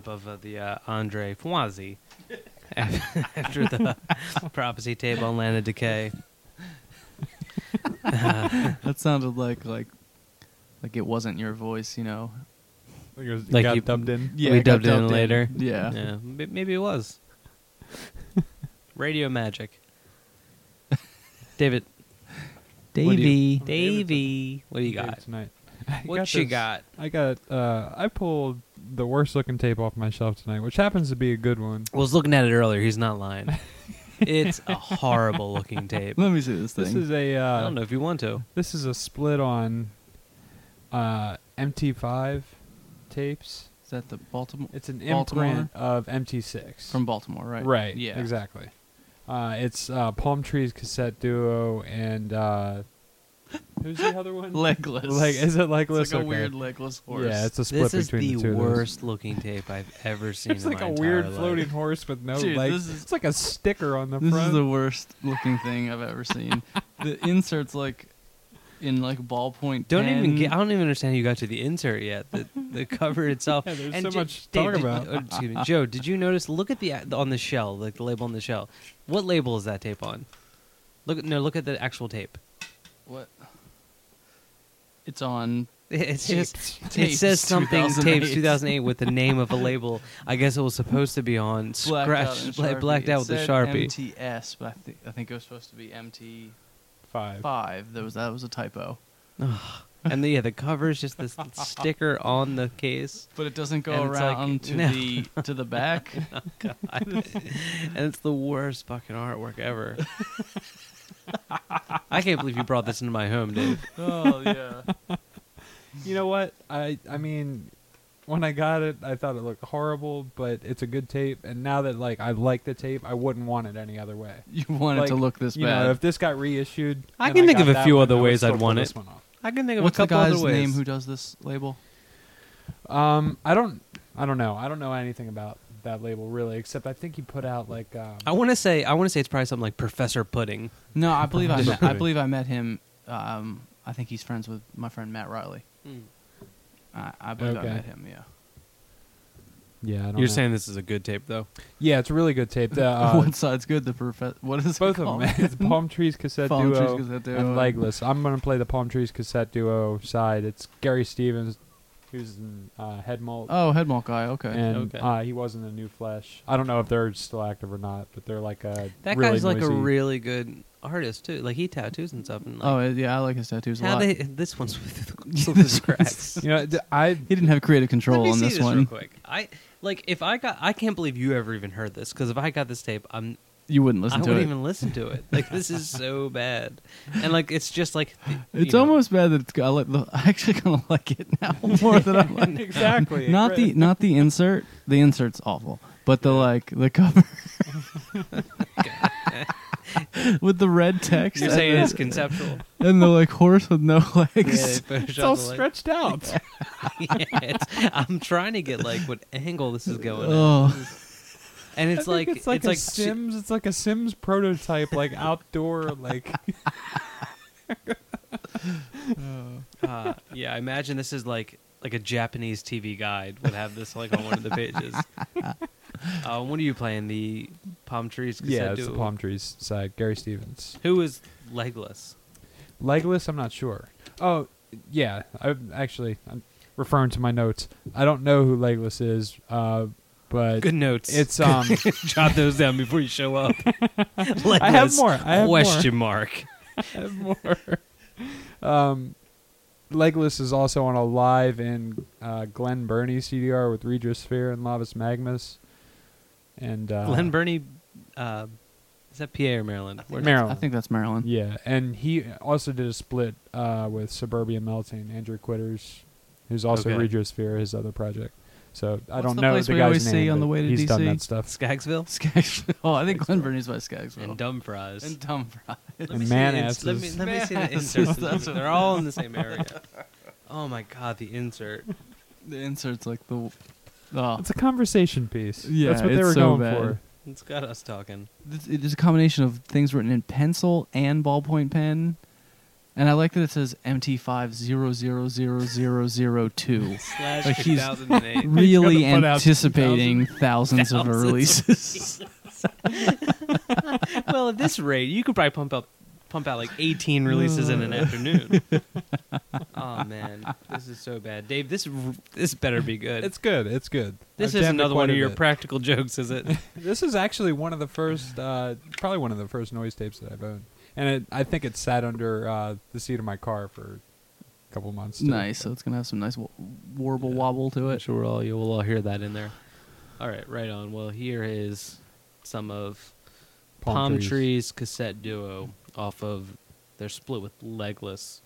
Clip of uh, the uh, Andre Foisy after the prophecy tape on Land of Decay. Uh, That sounded like like like it wasn't your voice, you know. Like it was- Like got you- dubbed in. Yeah, We it got dubbed it in later. Yeah. yeah, maybe it was radio magic. David, Davy, Davey, Davey, what do you got? tonight? I What you this- got? I got. Uh, I pulled the worst looking tape off my shelf tonight, which happens to be a good one. I was looking at it earlier. He's not lying. it's a horrible looking tape. Let me see this thing. This is a. Uh, I don't know if you want to. This is a split on uh, MT5 tapes. Is that the Baltimore It's an Baltimore? imprint of MT6 from Baltimore, right? Right. Yeah. Exactly. Uh, it's uh, Palm Trees cassette duo and uh, who's the other one? Legless. Like, is it legless? it's legless? like a Okay. weird legless horse. Yeah, it's a split This between the the two. of those. worst looking tape I've ever seen. It's in like my a weird life. floating horse with no Dude, legs. this is- it's like a sticker on the This front. This is the worst looking thing I've ever seen. the inserts like in like ballpoint. Don't even get. I don't even understand how you got to the insert yet. The the cover itself. Yeah, there's And so J- much to Dave, talk did- about. uh, excuse me, Joe. Did you notice? Look at the on the shell, like the label on the shell. What label is that tape on? Look no. Look at the actual tape. What? It's on. It's Tapes. just it Tapes says something 2008. tapes 2008 with the name of a label. I guess it was supposed to be on Blacked out scratch in bla- Sharpie. blacked It out with the said sharpie. MTS, but I think I think it was supposed to be MT Five. five. There was that was a typo, and the, yeah, the cover is just this sticker on the case. but it doesn't go And it's like- around to no. the to the back. Oh, and it's the worst fucking artwork ever. I can't believe you brought this into my home, Dave. oh yeah. You know what? I I mean, when I got it, I thought it looked horrible, but it's a good tape. And now that like I like the tape, I wouldn't want it any other way. You want it to look this you bad. know, if this got reissued, I and can think got of a that few one, other I would ways still I'd pull want this it. one off. I can think of What's a the couple guy's other ways. name who does this label? Um, I don't, I don't know. I don't know anything about that label really, except I think he put out like. Um, I want to say I want to say it's probably something like Professor Pudding. No, I believe I Just met, I believe I met him. Um, I think he's friends with my friend Matt Riley. I, I believe Okay. I met him. Yeah. yeah, I don't You're know. saying this is a good tape though. Yeah, it's a really good tape. The, uh, One side's good. The prof- What is both it of them. it's Palm Trees cassette Palm duo Trees Cassette Duo and and- Legless. I'm gonna play the Palm Trees cassette duo side. It's Gary Stevens, who's in uh, Head Malt. Oh, Headmalt guy. Okay. and Okay. uh, he was in the New Flesh. I don't know if they're still active or not, but they're like a That really guy's like a noisy- really good artist too. Like he tattoos and stuff. And like, oh yeah, I like his tattoos a how lot. they this one's with, with the scratch. You know, th- I he didn't have creative control Let me on see this, this one. real quick. I like if I got. I can't believe you ever even heard this because if I got this tape, I'm. You wouldn't listen to it. I to wouldn't it. even listen to it. Like this is so bad, and like it's just like you It's know, almost bad that it's got. I, like the, I actually kind of like it now more than I like. exactly Not the not the insert. The insert's awful, but the like the cover with the red text. You're and saying the- it's conceptual. and the like horse with no Yeah, legs. they It's all photoshopped the, like- stretched out. yeah, it's, I'm trying to get like what angle this is going. at. Oh, And it's like it's like a like Sims. It's like a Sims prototype, like outdoor, like Uh, yeah, I imagine this is like like a Japanese TV guide would have this like on one of the pages. Uh, what are you playing? The palm trees? yeah, it's the palm trees side. Gary Stevens, Who is legless? legless. I'm not sure. Oh, yeah. I actually I'm referring to my notes. I don't know who legless is, uh, but Good notes. it's um. jot those down before you show up. legless, I have more. I have question mark. more. I have more. um, legless is also on a live in uh, Glen Burnie CDR with Regiosphere and Lavas Magmas, and uh, Glen Burnie, uh, is that PA or Maryland? Where- Maryland. I think that's Maryland. Yeah, and he also did a split uh, with Suburbia Melting, Andrew Quitters, who's also Okay. Regiosphere, his other project. So I What's don't the know place the we guy's always name. see on but the way to he's done DC? that stuff. Scaggsville Scaggsville. Oh, I think Glen Burnie's by Skaggsville. and Dumfries. And Dumfries. And me see man the ins- Let me, let me see the Man inserts. asses, that's what- They're all in the same area. Oh my god, the insert. The insert's like the. Oh, It's a conversation piece. Yeah, That's what they it's were so going bad. for. It's got us talking. It's, it's a combination of things written in pencil and ballpoint pen, And I like that it says MT50000002. Slash Like he's 2008. really gonna put out anticipating thousands, of Thousands of releases. well, at this rate, you could probably pump out pump out like 18 releases in an afternoon. oh man, this is so bad, Dave. This this better be good. It's good. It's good. this I've is jammed it another quite one a of your bit. practical jokes, is it? This is actually one of the first, uh, probably one of the first noise tapes that I've owned, and it, I think it sat under uh, the seat of my car for a couple months. too. nice. So it's gonna have some nice w- warble Yeah. wobble to I'm it. sure we'll all you will all hear that in there. All right, right on. Well, here is some of Palm, trees. Trees cassette duo off of their split with Legless.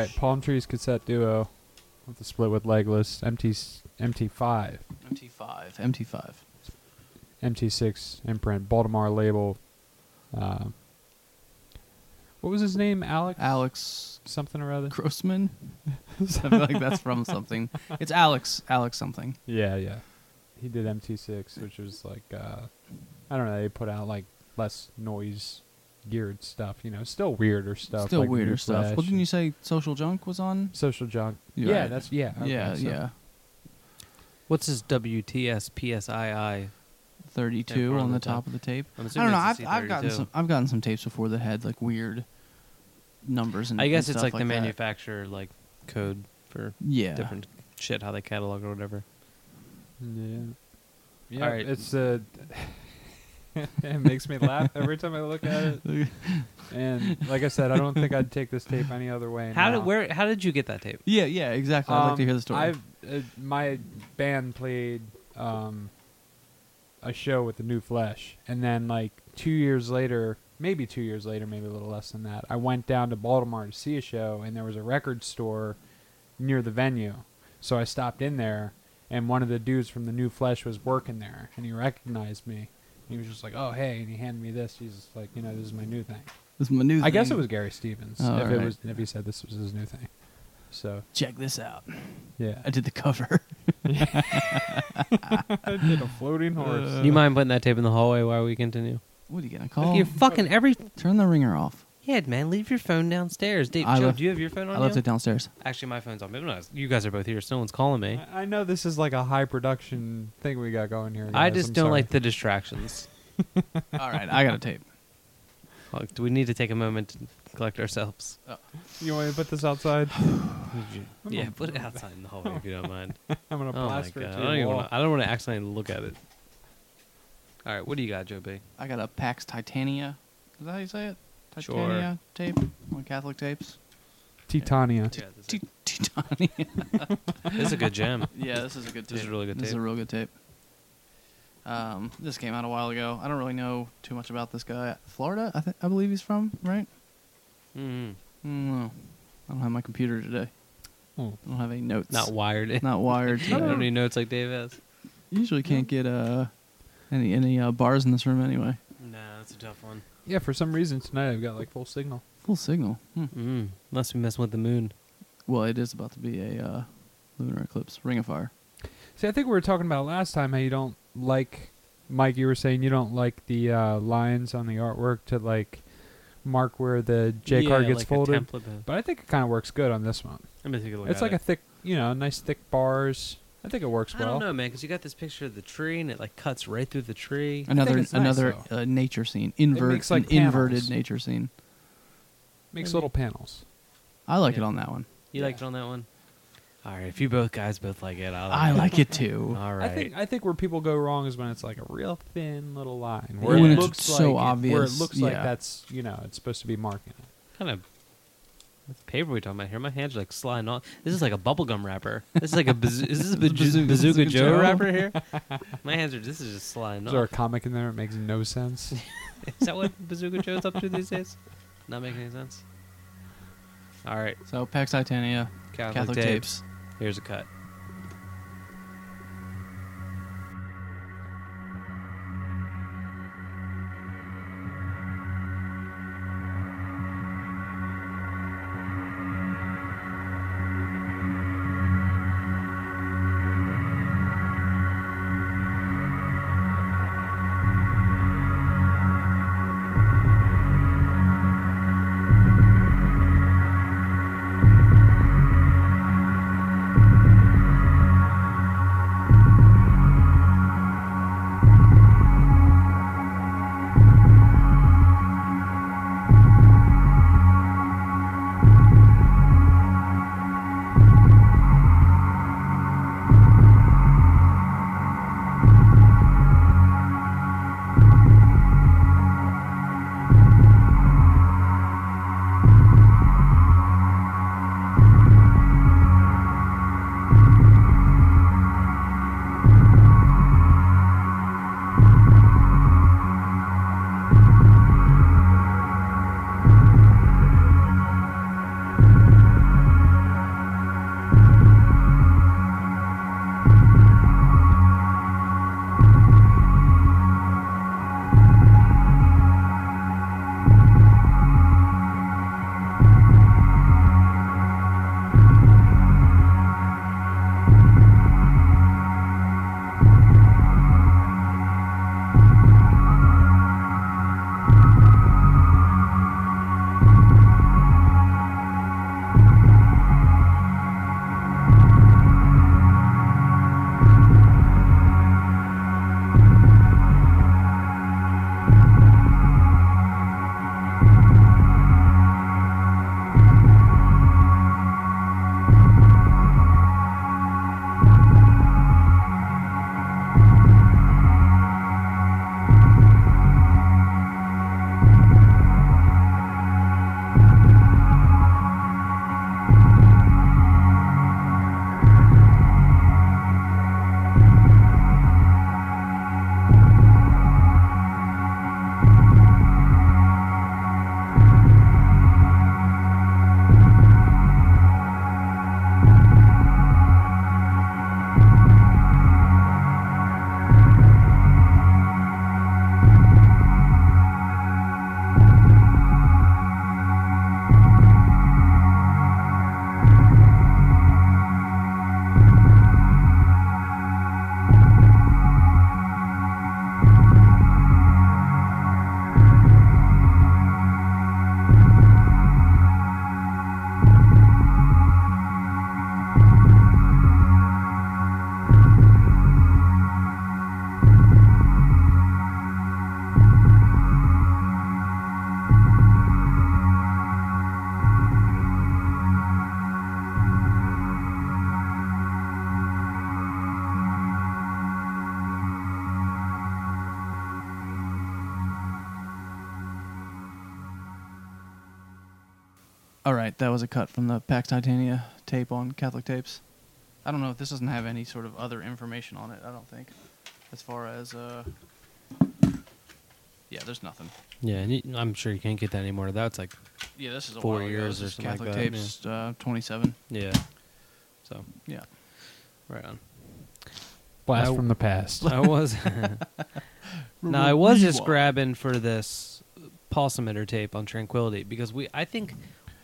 Right, Palm Trees cassette duo with the split with Legless MT MT5, MT5. MT5. MT6 imprint, Baltimore label. Uh, what was his name? Alex. Alex something or other. Grossman. I feel like that's from something. It's Alex. Alex something. Yeah, yeah. He did MT6, which was like uh, I don't know. They put out like less noise geared stuff. You know, still weirder stuff. Still like weirder stuff. Well, didn't you say Social Junk was on? Social junk. You're yeah, right. that's yeah. okay, yeah, so- yeah. What's his WTS PSII? 32 Yeah, on the the top top. of the tape. I'm I don't know. I've, a I've gotten some. I've gotten some tapes before that had like weird numbers and. I guess and it's stuff like, the that. manufacturer like code for Yeah. different shit, how they catalog or whatever. Yeah. Yeah, Alright. it's uh it makes me laugh every time I look at it. And like I said, I don't think I'd take this tape any other way. How now. did where how did you get that tape? Yeah, yeah, exactly. I'd like to Um, hear the story. I've uh, my band played um a show with the New Flesh, and then like two years later, maybe two years later, maybe a little less than that, I went down to Baltimore to see a show, and there was a record store near the venue, so I stopped in there, and one of the dudes from the New Flesh was working there, and he recognized me. He was just like, "Oh, hey," and he handed me this. He's just like, "You know, this is my new thing." this is my new. I guess it was Gary Stevens. Oh, if it was, if he said this was his new thing. So Check this out. yeah, I did the cover. I did a floating horse. Uh, Do you mind putting that tape in the hallway while we continue? What are you gonna Look, call? you're fucking every Turn the ringer off. Yeah, man. Leave your phone downstairs, Dave. I Joe, left- do you have your phone on I left you? it downstairs. Actually, my phone's on. Maybe not. You guys are both here, so no one's calling me. I I know this is like a high production thing we got going here. I guys. just I'm don't sorry. like the distractions. All right, I got a tape. Like, do we need to take a moment to collect ourselves? Oh. You want me to put this outside? Yeah, put it outside in the hallway if you don't mind. I'm gonna Oh my plaster god, it I to don't, your even wall. wanna, I don't want to accidentally look at it. All right, what do you got, Joe B? I got a Pax Titania. Is that how you say it? Sure. Titania tape on Catholic tapes. Titania. Yeah, this, T- is, Titania. this is a good gem. yeah, this is a good tape. This is a really good tape. This is tape. a real good tape. Um, this came out a while ago. I don't really know too much about this guy. Florida, I think I believe he's from, right? Mm, No, I don't have my computer today. Oh. I don't have any notes. not wired. in. not wired. I don't need notes like Dave has. Usually can't get uh any any uh, bars in this room anyway. Nah, that's a tough one. Yeah, for some reason tonight I've got like full signal. Full signal. Hmm. Mm, must be messing with the moon. Well, it is about to be a uh, lunar eclipse. Ring of Fire. See, I think we were talking about last time how you don't like, Mike. You were saying you don't like the uh, lines on the artwork to like mark where the J card Yeah, gets like folded. But I think it kind of works good on this one. Let me take a look. it's at like it. a thick, you know, nice thick bars. I think it works well. I don't know, man, because you got this picture of the tree and it like cuts right through the tree. Another it's nice, another though. uh, nature scene. Invert makes, like, an inverted panels. nature scene. Makes little panels. I like it on that one. You liked it on that one? All right, if you both guys both like it, I'll I like it too. All right. I think I think where people go wrong is when it's like a real thin little line Yeah. where When it it's looks so like it- where it obvious, looks like that's you know it's supposed to be marking it. kind of what paper are we talking about here? My hands are like sliding off. This is like a bubblegum wrapper. This is like a bazoo- is this a bazoo- Bazoo- bazooka, Bazooka Joe, Joe? wrapper here? My hands are. This is just sliding Is there a off. comic in there? It makes no sense. Is that what bazooka Joe's up to these days? Not making any sense. All right, So Pax Titania, Catholic, Catholic, tapes. tapes. Here's a cut. That was a cut from the Pax Titania tape on Catholic Tapes. I don't know if this doesn't have any sort of other information on it. I don't think, as far as uh, yeah, there's nothing. Yeah, and you, I'm sure you can't get that anymore. That's like Yeah, this is a Four while years This or is something like Catholic that, Tapes, uh, 27. yeah. So Yeah. right on. Blast I- from the past. I was. no, I was just grabbing for this Paul Pulse Emitter tape on Tranquility because we. I think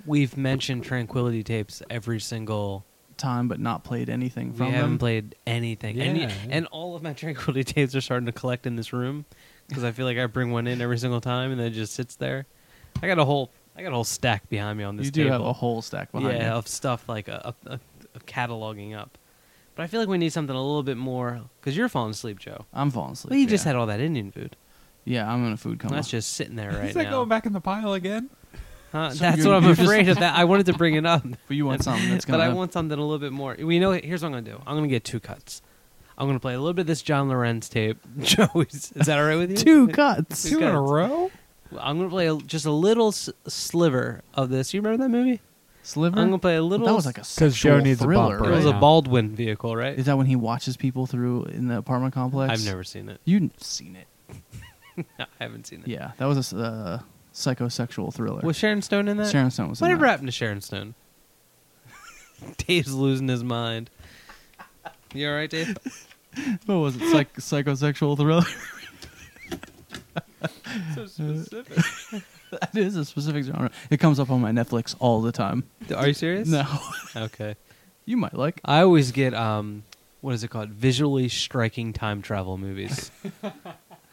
we've mentioned Tranquility tapes every single. time, but not played anything We from haven't them. played anything, and, y- Yeah. and all of my Tranquility tapes are starting to collect in this room because I feel like I bring one in every single time and then it just sits there. I got a whole. I got a whole stack behind me on this you do table. have a whole stack behind yeah, you. of stuff like a, a, a, a cataloging up. But I feel like we need something a little bit more because you're falling asleep, Joe. I'm falling asleep. Well, you just had all that Indian food. Yeah, I'm in a food coma. That's just sitting there right Is that now. going back in the pile again? Huh? So That's what I'm afraid of. That I wanted to bring it up, But you want something that's but gonna. I want something a little bit more. We know. Here's what I'm gonna do. I'm gonna get two cuts. I'm gonna play a little bit of this John Lorenz tape. Joe, is, is that all right with you? two cuts. Two Two in a row? I'm gonna play a, just a little s- sliver of this. You remember that movie? Sliver. I'm gonna play a little. that was like a 'Cause sexual Joe needs a thriller. bumper It was right a. Baldwin vehicle, right? Is that when he watches people through in the apartment complex? I've never seen it. You've seen it. No, I haven't seen it. Yeah, that was a. uh, psychosexual thriller. Was Sharon Stone in that? Sharon Stone was. in Whatever that. happened to Sharon Stone? Dave's losing his mind. You all right, Dave? What was it? Psych- psychosexual thriller. so specific. that is a specific genre. It comes up on my Netflix all the time. Are you serious? No, Okay. you might like. I always get um, what is it called? Visually striking time travel movies.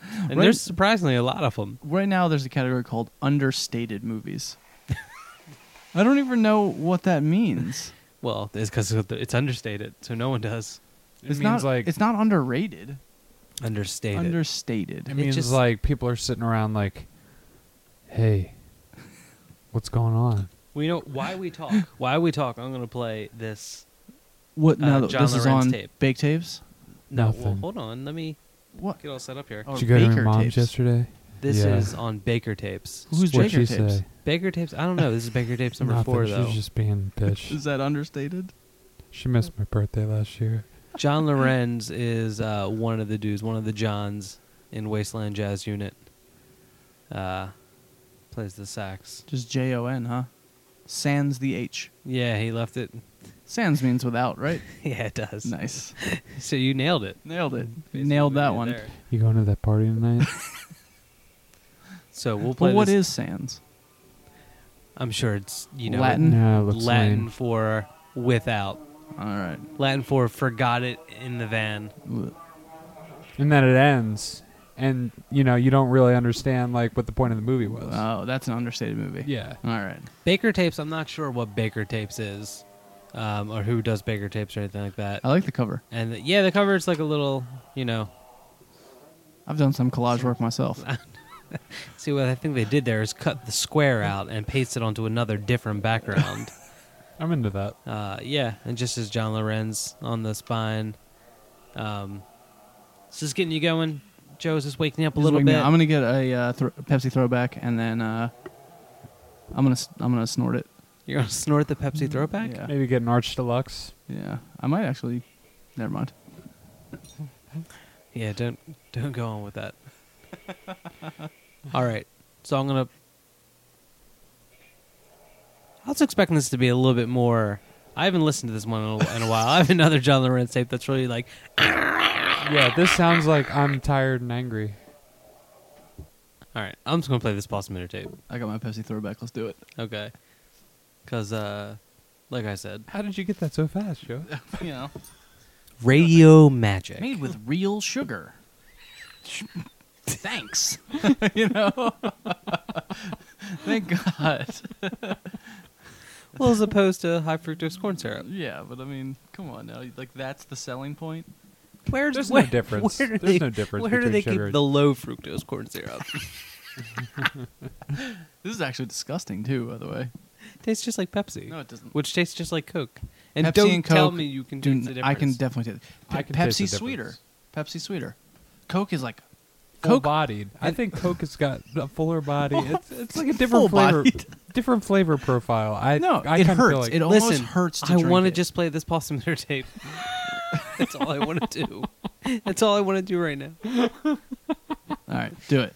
and Right. there's surprisingly a lot of them. Right now, there's a category called understated movies. I don't even know what that means. Well, it's because it's understated, so no one does It it's means not like it's not underrated. understated. Understated. it it means just- like people are sitting around like, hey, what's going on? we know why we talk. Why we talk. I'm gonna play this. What? Uh, now John this is on tape. Bake Tapes. No, well, hold on. Let me What? get all set up here. Or Did you go to Baker your mom's Tapes. yesterday? This Yeah. is on Baker tapes. Who's What'd Baker she Tapes? say? Baker tapes? I don't know. This is Baker tapes number Nothing. four, she though. was just being a bitch. Is that understated? she missed my birthday last year. John Lorenz is uh, one of the dudes, one of the Johns in Wasteland Jazz Unit. Uh, plays the sax. Just J O N, huh? Sans the H. Yeah, he left it. Sans means without, right? Yeah, it does. nice. So you nailed it. Nailed it. Basically Nailed that one. there. You going to that party tonight? So we'll play. Well, what this- is sans? I'm sure it's you know Latin? no, it looks Latin lame. for without. All right. Latin for forgot it in the van. And then it ends, and you know you don't really understand like what the point of the movie was. Oh, that's an understated movie. yeah, All right. Baker tapes. I'm not sure what Baker tapes is, um, or who does Baker tapes or anything like that. I like the cover. And the, yeah, the cover is like a little, you know. I've done some collage work myself. See what I think they did there is cut the square out and paste it onto another different background. I'm into that. uh, yeah, and just as John Lorenz on the spine. Um, is this getting you going? Joe, is this waking you up a Just little wait me bit? out. I'm gonna get a uh, thro- Pepsi throwback, and then uh, I'm gonna s- I'm gonna snort it. You're gonna snort the Pepsi mm, throwback? Yeah. Maybe get an Arch Deluxe. Yeah. I might actually. Never mind. Yeah, don't don't go on with that. All right, so I'm gonna. I was expecting this to be a little bit more. I haven't listened to this one in a, in a while. I have another John Lorenz tape that's really like. Yeah, this sounds like I'm tired and angry. All right, I'm just gonna play this Pulse Emitter tape. I got my Pepsi throwback. Let's do it. Okay, because uh, like I said, How did you get that so fast, Joe? you know, radio magic. made with real sugar. Thanks. you know. Thank God. well, as opposed to high fructose corn syrup. Yeah, but I mean, come on now. Like that's the selling point. Where's There's where, no difference. Where do There's they, no difference Where do between they sugar. keep the low fructose corn syrup? This is actually disgusting too, by the way. Tastes just like Pepsi. No, it doesn't. which tastes just like Coke. And Pepsi don't and tell me you can Do taste the I can definitely taste. I Pe- can taste the Pepsi sweeter. difference. Pepsi sweeter. Coke is like full Coke- bodied. I think Coke has got a fuller body. It's it's like a different flavor, Full-bodied. different flavor profile. I No, I it kinda hurts. Feel like, it almost Listen, hurts. To I drink want to it. just play this Pulse Emitter tape. That's all I want to do. That's all I want to do right now. All right, do it.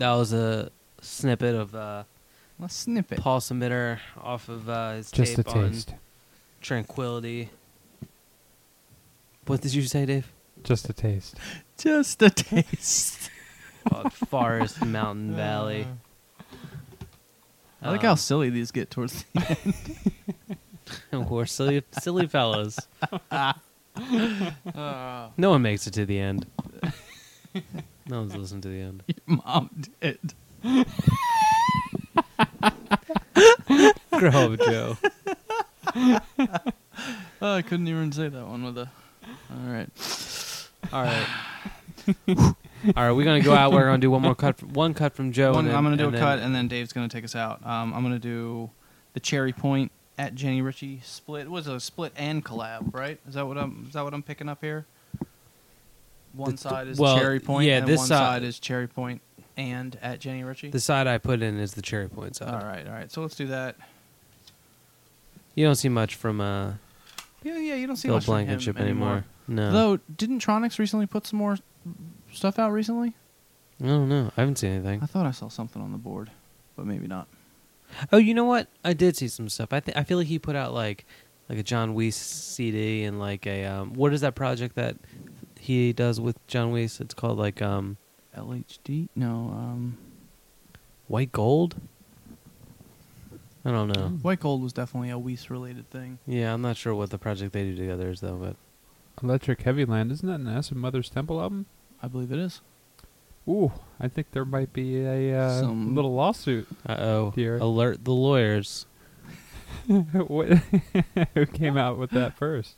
That was a snippet of uh, Let's snip it. Pulse Emitter off of uh, his Just a tape on taste. Tranquility. What did you say, Dave? Just a taste. Just a taste. Called Forest Mountain Valley. I like how Um, silly these get towards the end. we're silly, silly fellows. Uh, No one makes it to the end. No one's listened to the end. Your mom did. Grow up, Joe. Oh, I couldn't even say that one with a. All right. All right. All right, we're gonna go out. We're gonna do one more cut. One cut from Joe. One, and then, I'm gonna do a then- cut, and then Dave's gonna take us out. Um, I'm gonna do the Cherry Point at Jenny Ritchie split. It was a split and collab, right? Is that what I'm? Is that what I'm picking up here? One The- side is well, Cherry Point, yeah, and this one side- side is Cherry Point and at Jenny Ritchie. The side I put in is the cherry point side. all right, all right. So let's do that. You don't see much from uh, Yeah, yeah. You don't see Phil much from him anymore. anymore. No, Though, didn't Tronics recently put some more stuff out recently? I don't know. I haven't seen anything. I thought I saw something on the board, but maybe not. Oh, you know what? I did see some stuff. I think I feel like he put out like like a John Wiese CD and like a um, what is that project that he does with John Wiese? It's called like um, LHD? No. Um, White Gold. I don't know. White Gold was definitely a Wiese related thing. Yeah, I'm not sure what the project they do together is though. But Electric Heavy Land, isn't that an Acid Mother's Temple album? I believe it is. Ooh, I think there might be a uh, Some- little lawsuit. uh oh, Dear. alert the lawyers. what, who came out with that first?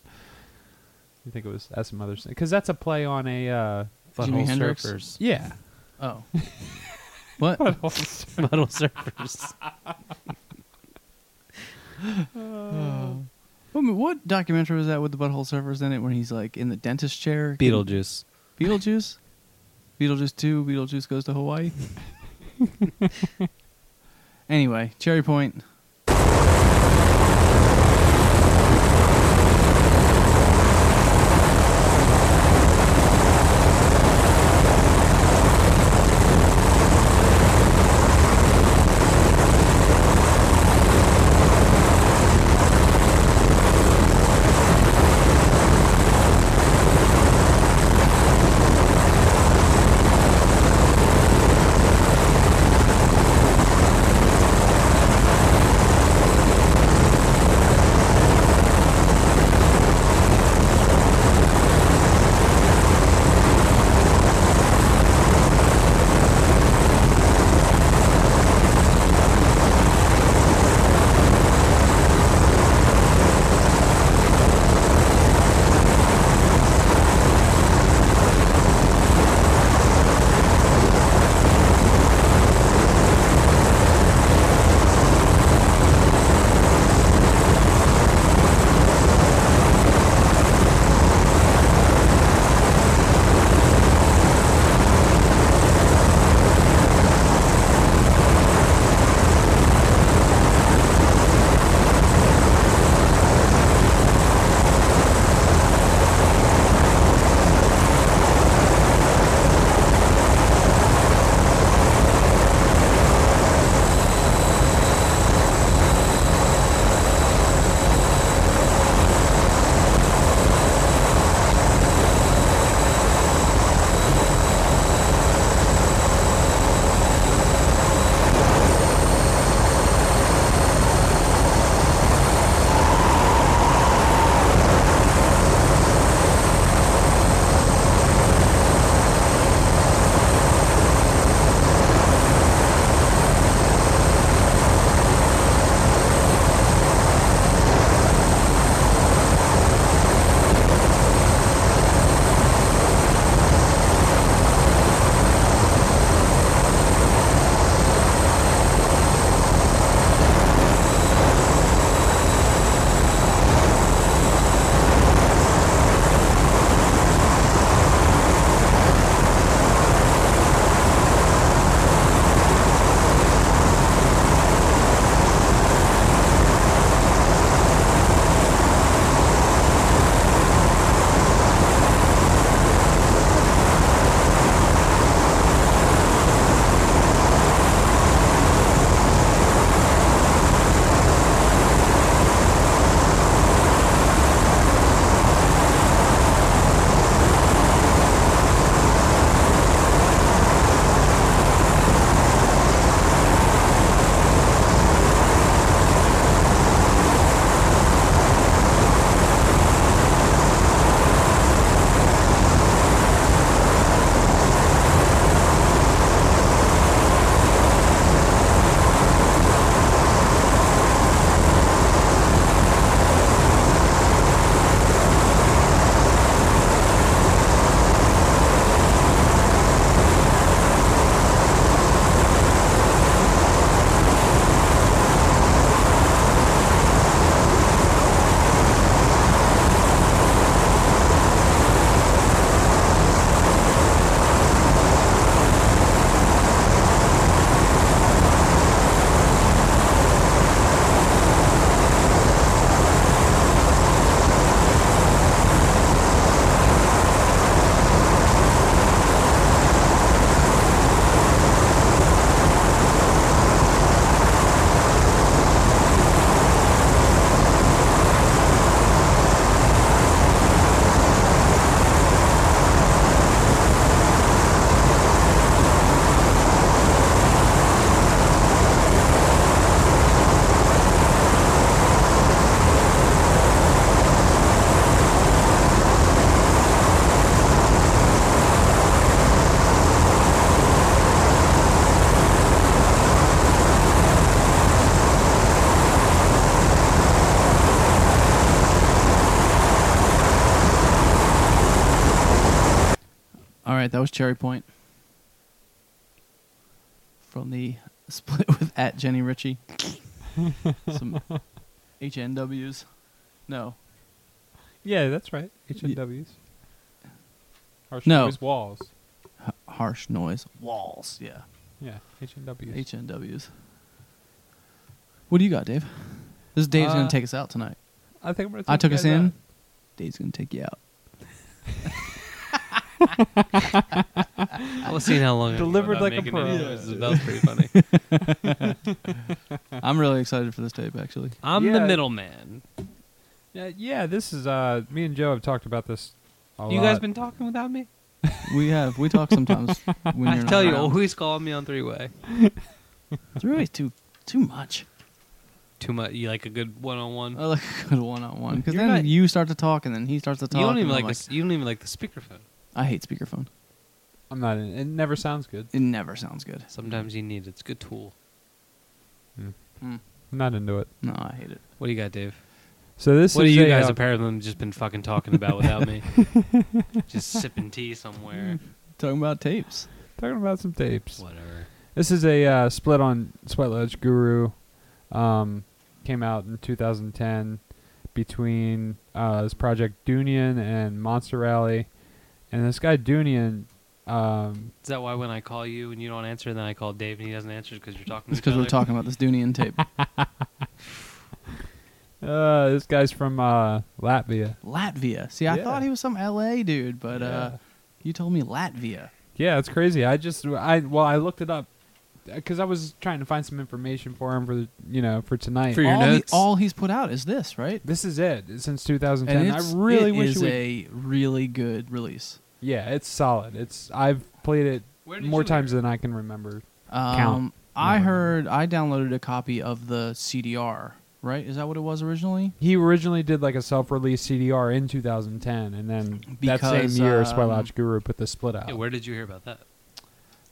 You think it was Acid Mother's? Because that's a play on a. Uh, Jimi Butthole Hendrix? surfers. yeah. Oh. what? Butthole surfers. What, what documentary was that with the butthole surfers in it when he's like in the dentist chair? Beetlejuice. Beetlejuice? Beetlejuice 2, Beetlejuice goes to Hawaii? anyway, Cherry Point. That was Cherry Point from the split with at Jenny Ritchie. Some HNWs. No, Yeah, that's right. HNWs. Harsh No. noise walls. H- harsh noise walls. Yeah, Yeah, HNWs. HNWs. What do you got, Dave? This is Dave's Uh, gonna take us out tonight. I think. I took us in. out. Dave's gonna take you out. I was seeing how long I can go Delivered like a making any pro. That was pretty funny. I'm really excited for this tape, actually. I'm the Yeah. middleman. Yeah, yeah. This is uh, me and Joe have talked about this. A You lot. guys been talking without me? We have we talk sometimes when I you're tell not you, around. always call me on three way. It's really too too much. Too much. You like a good one on one. I like a good one on one because You're then not- you start to talk and then he starts to talk. You don't even and I'm like, the, you don't even like the speakerphone. I hate speakerphone. I'm not. In, it never sounds good. It never sounds good. Sometimes you need it. It's a good tool. Mm. I'm not into it. No, I hate it. What do you got, Dave? So this what is do you a, guys uh, apparently just been fucking talking about without me? just sipping tea somewhere. Talking about tapes. talking about some tapes. Whatever. This is a uh, split on Sweat Lodge Guru. Um, came out in 2010 between uh, this project Dunian and Monster Rally, and this guy Dunian. Um, Is that why when I call you and you don't answer, then I call Dave and he doesn't answer because you're talking? It's because we're talking about this Dunian tape. uh, this guy's from uh, Latvia. Latvia. See, I Yeah. thought he was some LA dude, but uh, Yeah. you told me Latvia. Yeah, it's crazy. I just I well I looked it up because I was trying to find some information for him for the, you know for tonight. For your all, notes? He, all he's put out is this, right? this is it since 2010. And I it's, really it wish is it would, a really good release. Yeah, it's solid. It's I've played it more times than I can remember. Um, Count. I Never. heard I downloaded a copy of the CDR. Right? Is that what it was originally? He originally did like a self-release CDR in 2010, and then that Because, same year, um, Sweat Lodge Guru put the split out. Yeah, where did you hear about that?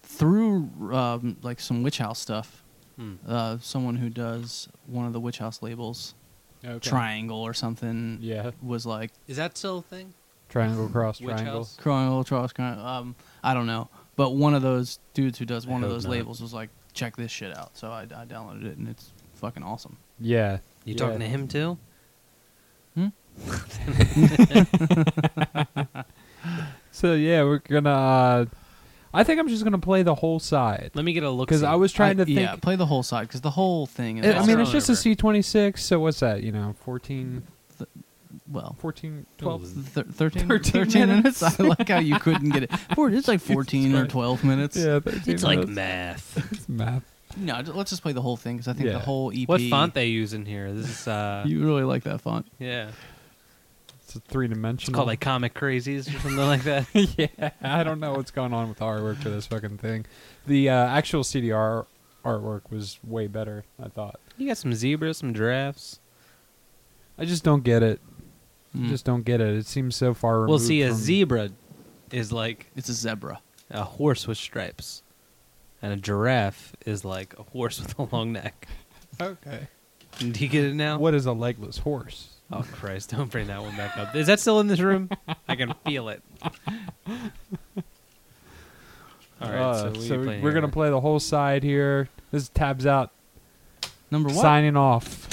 Through um, like some Witch House stuff. Hmm. Uh, someone who does one of the Witch House labels, Triangle or something, Yeah, was like Is that still a thing? triangle cross Witch triangle. House? Triangle, Cross, Triangle. Um, I don't know, but one of those dudes who does one of hope those not. labels was like, check this shit out. So I, I downloaded it and it's fucking awesome. Yeah, You yeah. talking to him too? So yeah, we're gonna. Uh, I think I'm just gonna play the whole side Let me get a look. because I was trying I- to think. Yeah, play the whole side because the whole thing is. I- I mean, it's just a over. C26. So what's that? You know, 14, well, 14, 12. Th- 13, 13 13 minutes. minutes. I like how you couldn't get it. Four, it's like 14 or 12 minutes. Yeah, 13 It's like math. It's math. No, let's just play the whole thing because I think Yeah. the whole EP. what font they use in here? This is uh, You really like that font. yeah. It's a three-dimensional It's dimensional. called like Comic Crazies or something like that. yeah, I don't know what's going on with the artwork for this fucking thing. The uh, actual CDR artwork was way better. I thought. You got some zebras, some giraffes. I just don't get it. Mm. Just don't get it. It seems so far. Well, removed see, a from- zebra is like It's a zebra. a horse with stripes, and a giraffe is like a horse with a long neck. Okay. Do you get it now? What is a legless horse? Oh Christ! Don't bring that one back up. Is that still in this room? I can feel it. All right, Uh, so, what are we're gonna play the whole side here. This is tabs out. Number one. Signing off.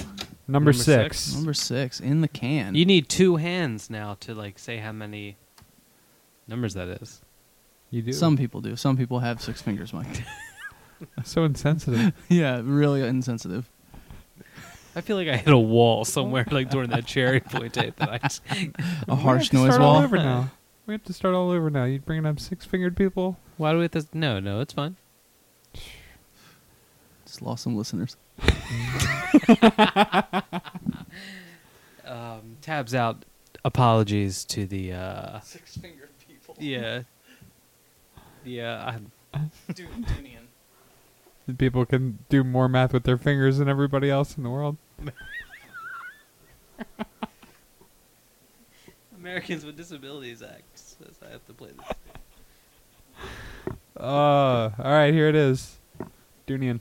Number, Number six. six? Number six in the can. You need two hands now to like say how many numbers that is. You do. Some people do. Some people have six fingers, Mike. so insensitive. yeah, really insensitive. I feel like I hit a wall somewhere, like during that cherry point tape. That I just, A harsh we have to noise start all wall. over now. We have to start all over now. You bringing up six fingered people? why do we have to? No, no, it's fine. Just lost some listeners. Um, tabs out. Apologies to the. Uh, Six fingered people. yeah. Yeah. I, People can do more math with their fingers than everybody else in the world. Americans with Disabilities Act says I have to play this. Uh, all right, here it is. Dunian.